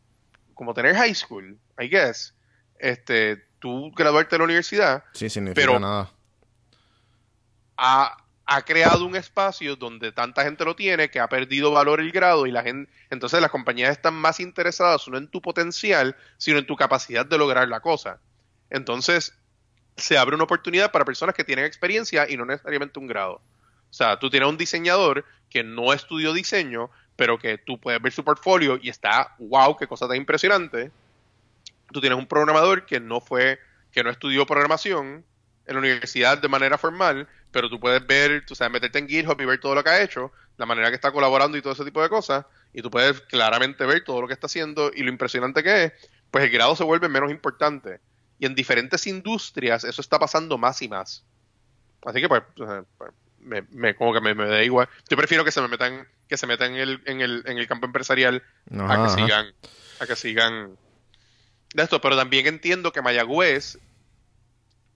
como tener high school I guess este tú graduarte de la universidad Sí, significa Pero- nada. ha, ha creado un espacio donde tanta gente lo tiene que ha perdido valor el grado y la gente entonces las compañías están más interesadas no en tu potencial sino en tu capacidad de lograr la cosa entonces se abre una oportunidad para personas que tienen experiencia y no necesariamente un grado o sea, tú tienes un diseñador que no estudió diseño, pero que tú puedes ver su portfolio y está, wow, qué cosa tan impresionante. Tú tienes un programador que no fue, que no estudió programación en la universidad de manera formal, pero tú puedes ver, tú sabes, meterte en GitHub y ver todo lo que ha hecho, la manera que está colaborando y todo ese tipo de cosas, y tú puedes claramente ver todo lo que está haciendo y lo impresionante que es, pues el grado se vuelve menos importante. Y en diferentes industrias eso está pasando más y más. Así que pues, pues, me, me- como que me, me da igual. Yo prefiero que se me metan, que se metan en el, en el, en el campo empresarial Ajá, a que ajá. sigan, a que sigan de esto, pero también entiendo que Mayagüez,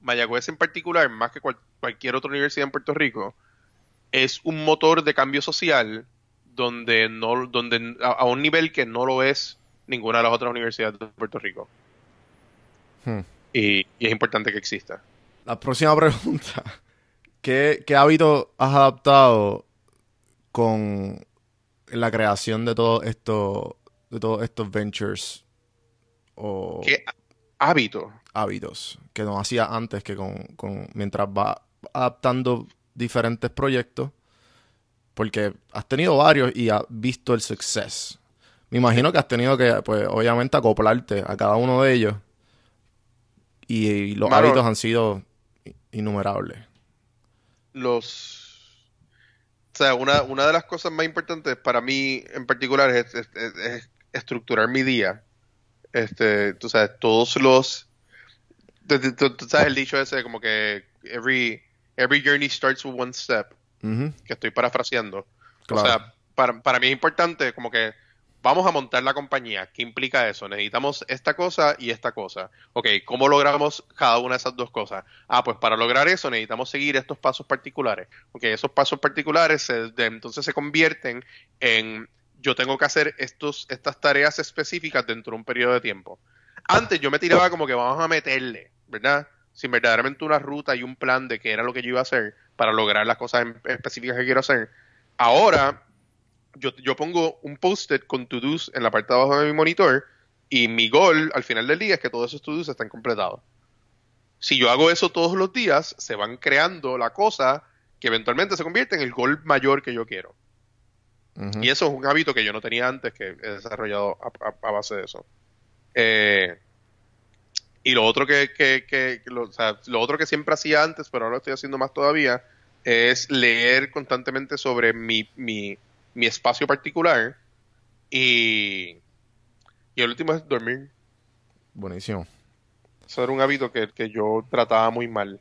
Mayagüez en particular, más que cual- cualquier otra universidad en Puerto Rico, es un motor de cambio social donde no, donde a, a un nivel que no lo es ninguna de las otras universidades de Puerto Rico. Hmm. Y, y es importante que exista. La próxima pregunta. ¿Qué, qué hábito has adaptado con la creación de todo esto, de todos estos ventures o ¿Qué hábito? hábitos que no hacías antes que con, con- mientras vas adaptando diferentes proyectos? Porque has tenido varios y has visto el success. Me imagino que has tenido que, pues, obviamente acoplarte a cada uno de ellos. Y, y los Mano. hábitos han sido innumerables. los o sea una, una de las cosas más importantes para mí en particular es, es- es- es estructurar mi día este tú sabes todos los tú, tú- tú- tú sabes el dicho ese como que every every journey starts with one step que estoy parafraseando claro. o sea para, para mí es importante como que vamos a montar la compañía. ¿Qué implica eso? Necesitamos esta cosa y esta cosa. Ok, ¿cómo logramos cada una de esas dos cosas? Ah, pues para lograr eso necesitamos seguir estos pasos particulares. Ok, esos pasos particulares se- de- entonces se convierten en yo tengo que hacer estas tareas específicas dentro de un periodo de tiempo. Antes yo me tiraba como que vamos a meterle, ¿verdad? Sin verdaderamente una ruta y un plan de qué era lo que yo iba a hacer para lograr las cosas específicas que quiero hacer. Ahora yo, pongo un post-it con to-dos en la parte de abajo de mi monitor Y mi gol al final del día es que todos esos estudios estén completados. Si yo hago eso todos los días, se van creando la cosa que eventualmente se convierte en el gol mayor que yo quiero. Y eso es un hábito que yo no tenía antes, que he desarrollado a, a- a base de eso. Eh, y lo otro que, que- que- que lo, o sea, lo otro que siempre hacía antes, pero ahora lo estoy haciendo más todavía, es leer constantemente sobre mi, mi, mi espacio particular. Y, y el último es dormir. Buenísimo. Eso era un hábito que, que yo trataba muy mal.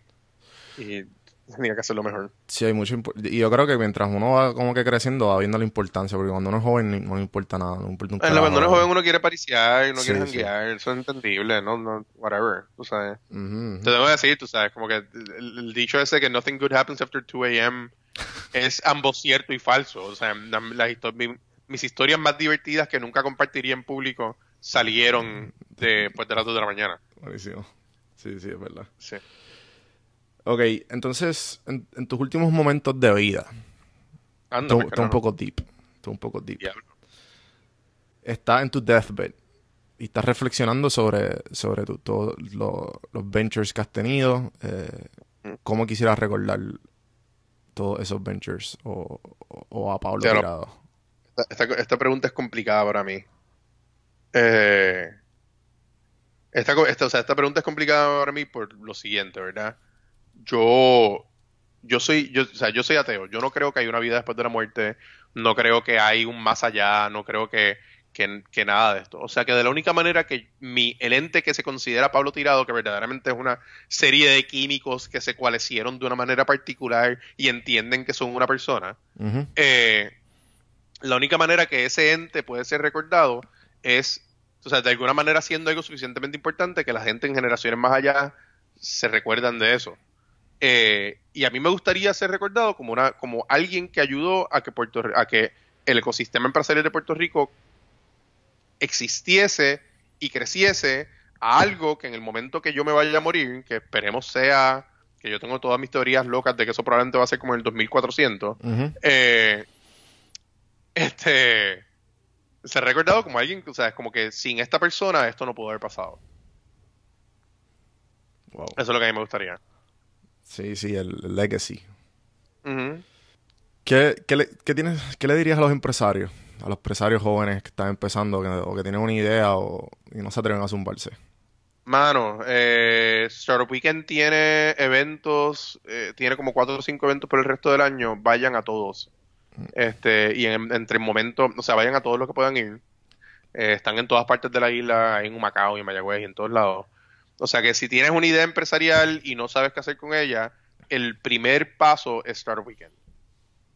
Y tenía que hacerlo mejor. Sí, hay mucho y yo creo que mientras uno va como que creciendo va viendo la importancia, porque cuando uno es joven no le importa nada, no importa un En la cuando uno es carajo. joven uno quiere pariciar, uno Sí, quiere sí. janguear, eso es entendible, no, no, whatever, tú sabes. Ujú, Te tengo que decir, tú sabes, como que el, el dicho ese que nothing good happens after 2 a.m. es ambos cierto y falso. O sea, la- las histo- mi- mis historias más divertidas que nunca compartiría en público salieron después de las 2 de la mañana. Buenísimo. Sí, sí, es verdad. Sí. Ok, entonces, en, en tus últimos momentos de vida, Anda, un poco deep, está un poco deep. Estás en tu deathbed y estás reflexionando sobre, sobre todos lo- los ventures que has tenido, eh, Mm. cómo quisieras recordar todos esos ventures o, o- o a Pablo Tirado. Esta, esta- esta pregunta es complicada para mí. Eh, esta, esta- o sea, esta pregunta es complicada para mí por lo siguiente, ¿verdad? Yo, yo soy, yo, o sea, yo soy ateo. Yo no creo que hay una vida después de la muerte. No creo que hay un más allá. No creo que, que, que nada de esto. O sea, que de la única manera que mi, el ente que se considera Pablo Tirado, que verdaderamente es una serie de químicos que se cualecieron de una manera particular y entienden que son una persona, eh, la única manera que ese ente puede ser recordado es, o sea, de alguna manera siendo algo suficientemente importante que la gente en generaciones más allá se recuerdan de eso. Eh, y a mí me gustaría ser recordado como una, como alguien que ayudó a que Puerto, a que el ecosistema empresarial de Puerto Rico existiese y creciese a algo que en el momento que yo me vaya a morir, que esperemos sea, que yo tengo todas mis teorías locas de que eso probablemente va a ser como en el 2400, Ujú. eh, este se ha recordado como alguien, o sea, es como que sin esta persona esto no pudo haber pasado. Wow. Eso es lo que a mí me gustaría. Sí, sí, el, el legacy. ¿Qué, qué le, qué tienes, ¿Qué le dirías a los empresarios? A los empresarios jóvenes que están empezando que- o que tienen una idea o, y no se atreven a zumbarse. Mano, eh, Startup Weekend tiene eventos, eh, tiene como cuatro o cinco eventos por el resto del año. Vayan a todos. Este, y en- entre momentos, o sea, vayan a todos los que puedan ir. Eh, están en todas partes de la isla, en Macao y en Mayagüez y en todos lados. O sea que si tienes una idea empresarial y no sabes qué hacer con ella, el primer paso es Startup Weekend.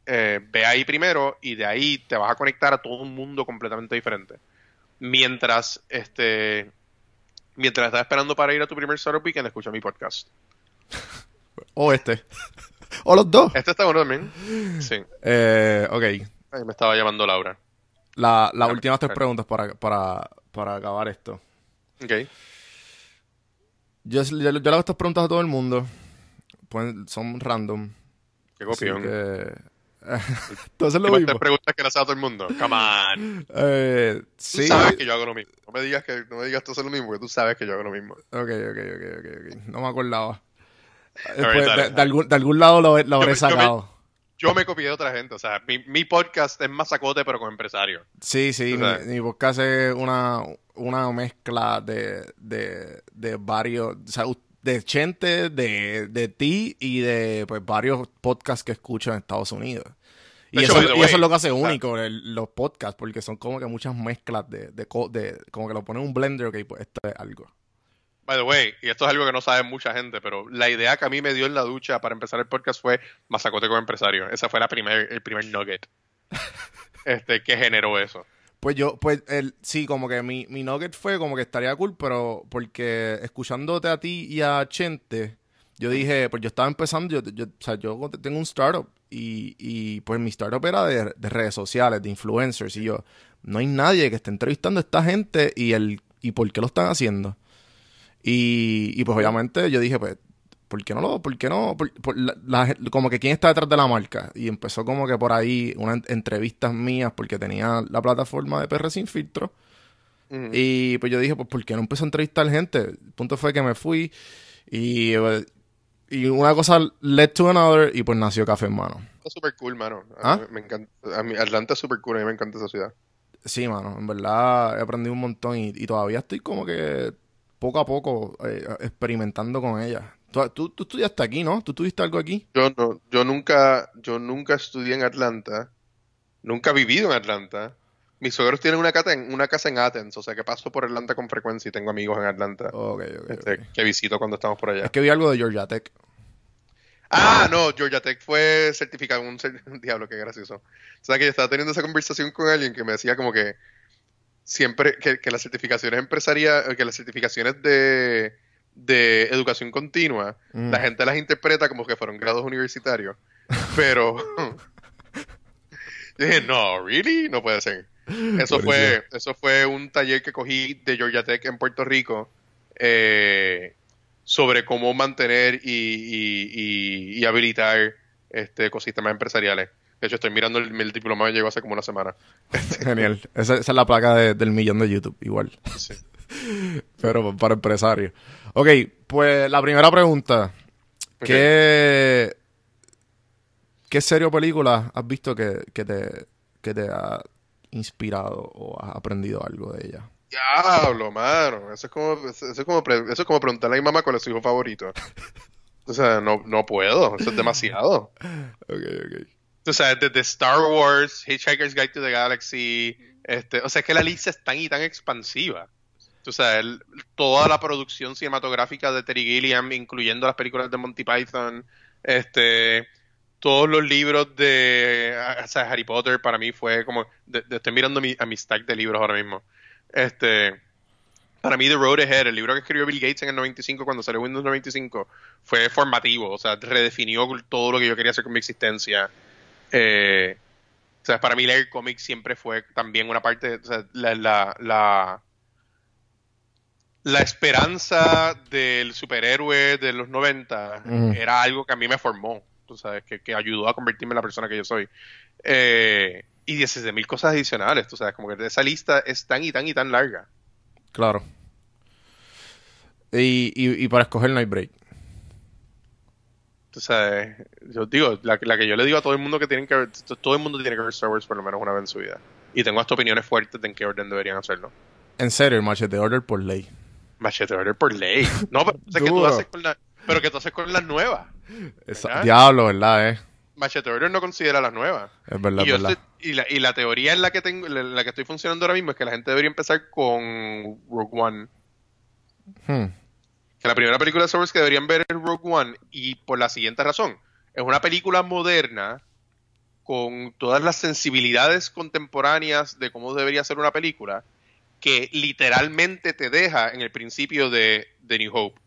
Eh, ve ahí primero y de ahí te vas a conectar a todo un mundo completamente diferente. Mientras, este, mientras estás esperando para ir a tu primer Startup Weekend, escucha mi podcast. O este. o los dos. Este está bueno también. Sí. Eh, ok. Me estaba llamando Laura. La, las Ah, últimas tres preguntas para, para, para acabar esto. Ok. Yo, yo, yo le hago estas preguntas a todo el mundo. Son random. Qué copión. que... Entonces lo mismo. preguntas que le haces a todo el mundo. Come on. Eh, Tú sí. sabes que yo hago lo mismo. No me digas que no me digas tú hacer lo mismo, porque tú sabes que yo hago lo mismo. Ok, ok, ok, ok, ok. No me acordaba. Después, de, de algún, de algún lado lo, lo Yo habré me- yo me- sacado. Yo me copié de otra gente. O sea, mi, mi podcast es masacote, pero con empresarios. Sí, sí, mi, mi podcast es una, una mezcla de, de, de varios, o sea, de Chente, de, de ti y de pues, varios podcasts que escucho en Estados Unidos. Y, hecho, eso, y eso es lo que hace único el- los podcasts, porque son como que muchas mezclas de, de, co- de- como que lo ponen en un blender, ok, pues esto es algo. By the way, y esto es algo que no sabe mucha gente, pero la idea que a mí me dio en la ducha para empezar el podcast fue masacote con empresario. Esa fue la primer, el primer nugget este, que generó eso. Pues yo, pues el, sí, como que mi, mi nugget fue como que estaría cool, pero porque escuchándote a ti y a Chente, yo dije, pues yo estaba empezando, yo, yo, o sea, yo tengo un startup y, y pues mi startup era de, de redes sociales, de influencers, y yo, no hay nadie que esté entrevistando a esta gente y el y por qué lo están haciendo. Y, y pues obviamente yo dije, pues, ¿por qué no lo, por qué no, por- por la- la- como que quién está detrás de la marca? Y empezó como que por ahí unas entrevistas mías porque tenía la plataforma de PR Sin Filtro. Y pues yo dije, pues, ¿por qué no empecé a entrevistar gente? El punto fue que me fui y, y una cosa led to another y pues nació Café en Mano. Está súper cool, mano. ¿Ah? me encanta. A mí, Atlanta es súper cool, a mí me encanta esa ciudad. Sí, mano, en verdad he aprendido un montón y, y todavía estoy como que poco a poco eh, experimentando con ella. ¿Tú, tú, tú estudiaste aquí, ¿no? ¿Tú tuviste algo aquí? Yo no, yo nunca, yo nunca estudié en Atlanta, nunca he vivido en Atlanta. Mis suegros tienen una casa en, una casa en Athens, o sea que paso por Atlanta con frecuencia y tengo amigos en Atlanta Ok, ok, este, que visito cuando estamos por allá. Es que vi algo de Georgia Tech. Ah, no, Georgia Tech fue certificado, un cer- diablo, qué gracioso. O sea que yo estaba teniendo esa conversación con alguien que me decía como que siempre que, que las certificaciones empresariales, que las certificaciones de, de educación continua, Mm. la gente las interpreta como que fueron grados universitarios. Pero yo dije, no, really, no puede ser. Eso fue, eso fue un taller que cogí de Georgia Tech en Puerto Rico eh, sobre cómo mantener y, y- y- y habilitar este ecosistemas empresariales. De hecho, estoy mirando el, el diploma que llegó hace como una semana. Genial. Esa, esa es la placa de- del millón de YouTube, igual. Sí. Pero para empresarios. Ok, pues la primera pregunta. ¿Qué, ¿Qué serie o película has visto que, que te, que te ha inspirado o has aprendido algo de ella? Diablo, mano. Eso es como, eso es como, eso es como preguntarle a mi mamá cuál es su hijo favorito. O sea, no, no puedo. Eso es demasiado. Ok, ok. O sea, desde Star Wars, Hitchhiker's Guide to the Galaxy, este, o sea, es que la lista es tan y tan expansiva. O sea, el- toda la producción cinematográfica de Terry Gilliam, incluyendo las películas de Monty Python, este, todos los libros de, o sea, Harry Potter para mí fue como, de- estoy mirando mi, a mi stack de libros ahora mismo. Este, para mí The Road Ahead, el libro que escribió Bill Gates en el 95 cuando salió Windows 95, fue formativo, o sea, redefinió todo lo que yo quería hacer con mi existencia. Eh, o sea, para mí leer cómics siempre fue también una parte, o sea, la, la, la, la esperanza del superhéroe de los 90 Ujú. era algo que a mí me formó, tú sabes, que, que ayudó a convertirme en la persona que yo soy. Eh, y 17 mil cosas adicionales, tú sabes, como que esa lista es tan y tan y tan larga. Claro. Y, y, y para escoger Night Break. Tú sabes, yo digo, la, la que yo le digo a todo el mundo que tienen que ver, todo el mundo tiene que ver Star Wars por lo menos una vez en su vida. Y tengo hasta opiniones fuertes de en qué orden deberían hacerlo. En serio, el Machete Order por ley. Machete Order por ley. No, pero, que tú haces con la, pero que tú haces con las nuevas. Diablo, ¿verdad? Eh? Machete Order no considera las nuevas. Es verdad, y, yo es verdad. estoy- y, la, y la teoría en la que tengo, en la que estoy funcionando ahora mismo es que la gente debería empezar con Rogue One. Hmm. Que la primera película de Star Wars que deberían ver es Rogue One y por la siguiente razón. Es una película moderna con todas las sensibilidades contemporáneas de cómo debería ser una película que literalmente te deja en el principio de, de New Hope.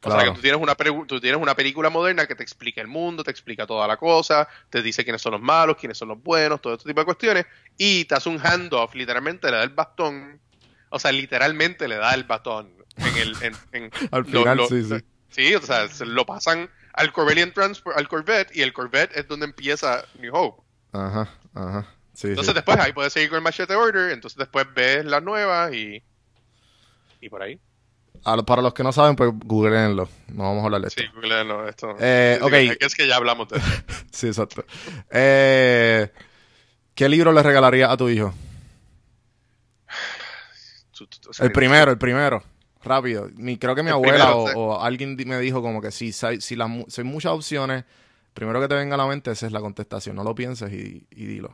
O sea que tú tienes, una tú tienes una película moderna que te explica el mundo, te explica toda la cosa, te dice quiénes son los malos, quiénes son los buenos, todo este tipo de cuestiones, y te hace un handoff, literalmente le da el bastón, o sea, literalmente le da el batón en el... En, en- Al final, sí, sí. Sí, o sea, se lo pasan al Corvellian Transport, al Corvette, y el Corvette es donde empieza New Hope. Ajá, ajá. Sí, Entonces sí. después ahí puedes seguir con el Machete Order, entonces después ves las nuevas y... Y por ahí. Lo- para los que no saben, pues googleenlo. No vamos a hablar de esto. Sí, googleenlo, esto. Eh. Es que ya hablamos de eso. Sí, exacto. Eh, ¿Qué libro le regalaría a tu hijo? El primero, el primero. Rápido. Mi, creo que mi El abuela o, alguien me dijo como que si, si, las si hay muchas opciones, primero que te venga a la mente, esa es la contestación. No lo pienses y, y dilo.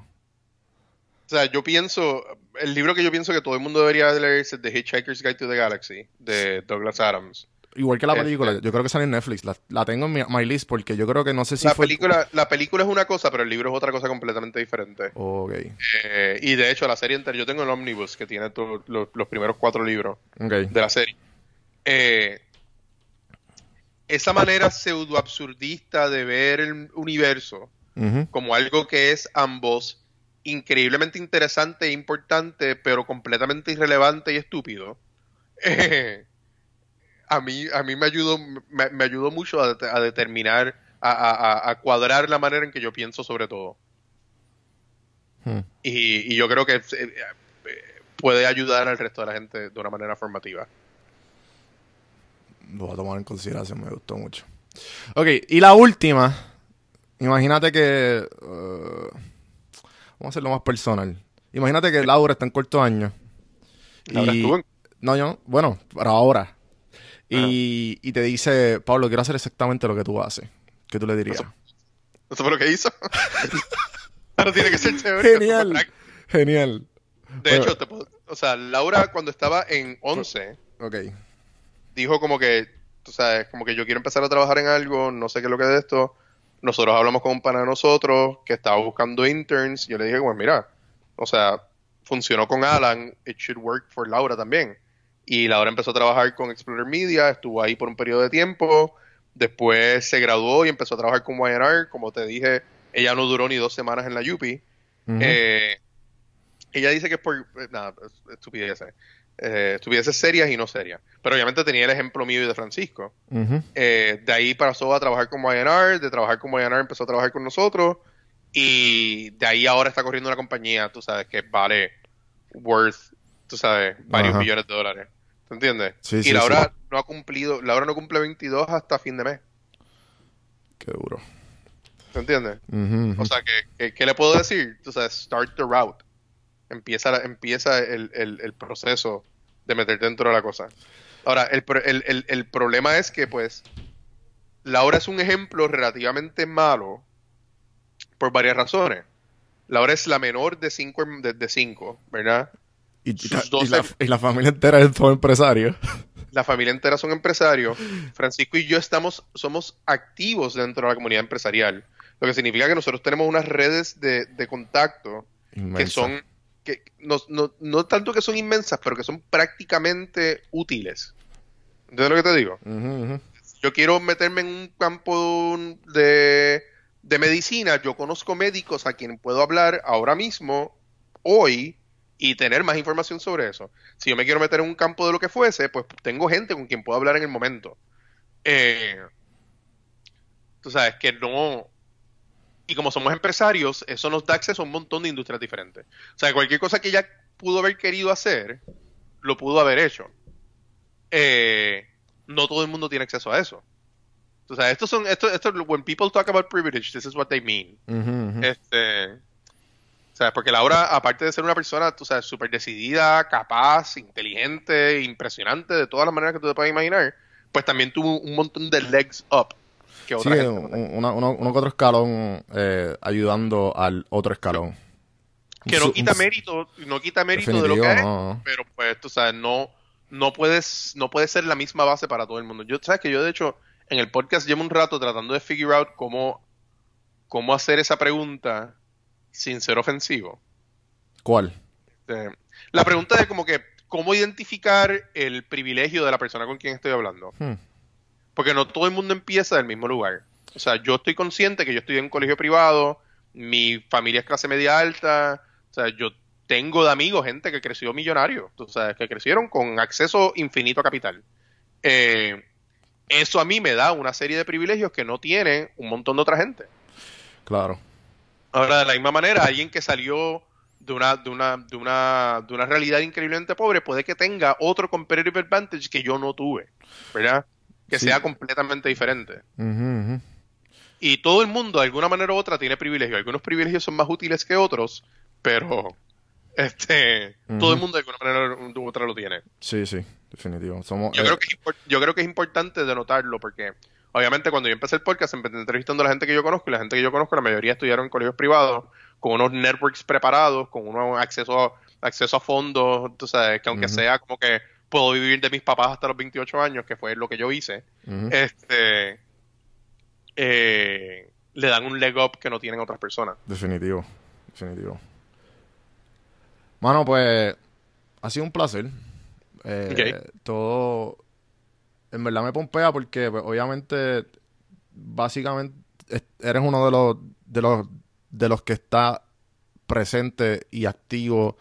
O sea, yo pienso, el libro que yo pienso que todo el mundo debería leer es The Hitchhiker's Guide to the Galaxy, de Douglas Adams. Igual que la Este- película, yo creo que sale en Netflix. La, la tengo en mi my list porque yo creo que no sé si la, fue. película, la película es una cosa, pero el libro es otra cosa completamente diferente. Ok, Eh, y de hecho, la serie entera, yo tengo el Omnibus, que tiene to- lo- los primeros cuatro libros ok. de la serie. Eh, esa manera pseudo absurdista de ver el universo como algo que es ambos increíblemente interesante e importante, pero completamente irrelevante y estúpido. eh, a mí, a mí me ayudó, me, me ayudó mucho a, det- a determinar, a, a- a- a cuadrar la manera en que yo pienso sobre todo. Hmm. Y, y yo creo que eh, puede ayudar al resto de la gente de una manera formativa. Lo voy a tomar en consideración, me gustó mucho. Ok, y la última. Imagínate que. eh, vamos a hacerlo más personal. Imagínate que Laura está en cuarto año. Laura y- estuvo en- No, yo no. Bueno, para ahora. Y, y te dice, Pablo, quiero hacer exactamente lo que tú haces. ¿Qué tú le dirías? Eso- ¿Eso fue lo que hizo? Ahora tiene que ser teórico. Genial. Genial. De Bueno. hecho, te puedo- o sea, Laura cuando estaba en 11 Ok. dijo como que, tú sabes, como que yo quiero empezar a trabajar en algo, no sé qué es lo que es de esto. Nosotros hablamos con un pana de nosotros que estaba buscando interns. Yo le dije, pues mira, o sea, funcionó con Alan, it should work for Laura también. Y Laura empezó a trabajar con Explorer Media, estuvo ahí por un periodo de tiempo, después se graduó y empezó a trabajar con YNR. Como te dije, ella no duró ni dos semanas en la UPI. Ujú. Eh, ella dice que es por eh, nada, es- estupideces. Eh, estupideces serias y no serias. Pero obviamente tenía el ejemplo mío y de Francisco. Eh, de ahí pasó a trabajar con YNR, de trabajar con YNR empezó a trabajar con nosotros y de ahí ahora está corriendo una compañía, tú sabes, que vale worth, tú sabes, varios Ajá. millones de dólares. ¿Te entiendes? Sí, y sí, Laura sí. no ha cumplido, Laura no cumple 22 hasta fin de mes. Qué duro. ¿Te entiendes? O sea, que, ¿qué le puedo decir? Tú sabes, start the route. Empieza, empieza el, el- el proceso de meterte dentro de la cosa. Ahora, el, el- el- problema es que, pues, Laura es un ejemplo relativamente malo por varias razones. Laura es la menor de cinco, de, de cinco, ¿verdad? Y, y- la, y la familia entera es todo empresario. La familia entera son empresarios. Francisco y yo estamos, somos activos dentro de la comunidad empresarial. Lo que significa que nosotros tenemos unas redes de, de contacto que son, que no, no, no tanto que son inmensas, pero que son prácticamente útiles. ¿Entiendes lo que te digo? Yo quiero meterme en un campo de, de medicina, yo conozco médicos a quien puedo hablar ahora mismo, hoy, y tener más información sobre eso. Si yo me quiero meter en un campo de lo que fuese, pues tengo gente con quien puedo hablar en el momento. Eh, tú sabes que no... Y como somos empresarios, eso nos da acceso a un montón de industrias diferentes. O sea, cualquier cosa que ella pudo haber querido hacer, lo pudo haber hecho. Eh, no todo el mundo tiene acceso a eso. O sea, estos son, esto, esto, when people talk about privilege, this is what they mean. Este, sea, porque Laura, aparte de ser una persona, tú sabes, súper decidida, capaz, inteligente, impresionante, de todas las maneras que tú te puedas imaginar, pues también tuvo un montón de legs up que Sí, gente un- una- uno, uno que otro escalón eh, ayudando al otro escalón. que no quita mérito, no quita mérito de lo que es, no. pero pues tú sabes, no, no puedes, no puede ser la misma base para todo el mundo. Yo, sabes que yo de hecho en el podcast llevo un rato tratando de figure out cómo, cómo hacer esa pregunta sin ser ofensivo. ¿Cuál? Eh, la pregunta de como que cómo identificar el privilegio de la persona con quien estoy hablando. Hmm. Porque no todo el mundo empieza del mismo lugar. O sea, yo estoy consciente que yo estoy en un colegio privado, mi familia es clase media alta, o sea, yo tengo de amigos gente que creció millonario, tú sabes, que crecieron con acceso infinito a capital. Eh, eso a mí me da una serie de privilegios que no tiene un montón de otra gente. Claro. Ahora, de la misma manera, alguien que salió de una, de una, de una, de una realidad increíblemente pobre puede que tenga otro competitive advantage que yo no tuve, ¿verdad? Que Sí. sea completamente diferente. Y todo el mundo, de alguna manera u otra, tiene privilegios. Algunos privilegios son más útiles que otros, pero este, todo el mundo de alguna manera u otra lo tiene. Sí, sí, definitivo. Somos, Yo eh, creo que es yo creo que es importante denotarlo porque obviamente cuando yo empecé el podcast empecé entrevistando a la gente que yo conozco y la gente que yo conozco la mayoría estudiaron en colegios privados con unos networks preparados, con unos acceso acceso a fondos, sabes, que aunque sea como que puedo vivir de mis papás hasta los 28 años, que fue lo que yo hice, este eh, le dan un leg up que no tienen otras personas. Definitivo, definitivo. Mano, pues ha sido un placer. Eh, Todo, en verdad me pompea porque pues, obviamente, básicamente, es- eres uno de los, de los, de los que está presente y activo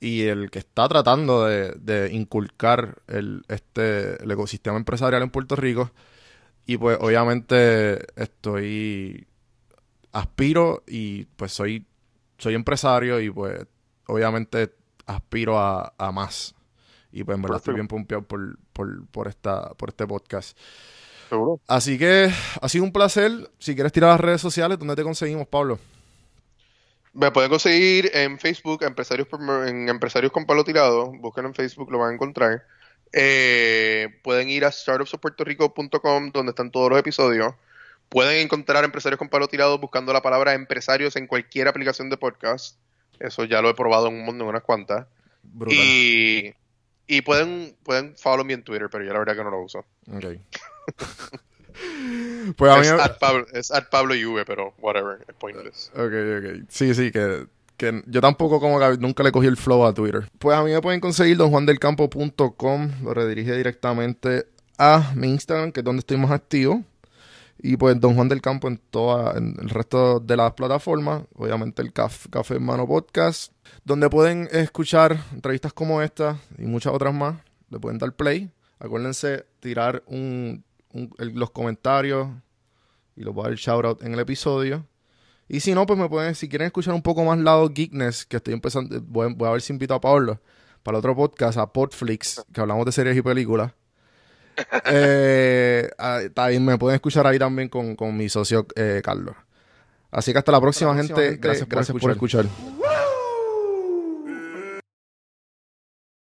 y el que está tratando de, inculcar el, este, el ecosistema empresarial en Puerto Rico. Y pues obviamente estoy aspiro y pues soy, soy empresario y pues obviamente aspiro a más. Y pues en verdad estoy bien pompeado por, por, por, esta, por este podcast. Seguro. Así que ha sido un placer. Si quieres tirar las redes sociales, ¿dónde te conseguimos, Pablo? Me pueden conseguir en Facebook, empresarios, en Empresarios con Palo Tirado. Busquen en Facebook, lo van a encontrar. Eh, pueden ir a startupsofpuertorico.com, donde están todos los episodios. Pueden encontrar Empresarios con Palo Tirado buscando la palabra empresarios en cualquier aplicación de podcast. Eso ya lo he probado en un montón, unas cuantas. Brutal. Y, y pueden, pueden follow me en Twitter, pero yo la verdad que no lo uso. Ok. pues a mí... Es at Pablo, es at Pablo IV, pero whatever, es pointless. Ok, ok. Sí, sí, que, que yo tampoco como que nunca le cogí el flow a Twitter. Pues a mí me pueden conseguir donjuandelcampo.com, lo redirige directamente a mi Instagram, que es donde estoy más activo. Y pues Don Juan del Campo en toda, en el resto de las plataformas, obviamente el Caf- Café en Mano Podcast, donde pueden escuchar entrevistas como esta y muchas otras más. Le pueden dar play. Acuérdense tirar un, un- el- los comentarios y los voy a dar el shout out en el episodio. Y si no, pues me pueden, si quieren escuchar un poco más lado geekness, que estoy empezando, voy, voy a ver si invito a Pablo para otro podcast, a Podflix, que hablamos de series y películas. eh, ah, también me pueden escuchar ahí también con, con mi socio eh, Carlos. Así que hasta la próxima, gente. Gracias, gracias por escuchar.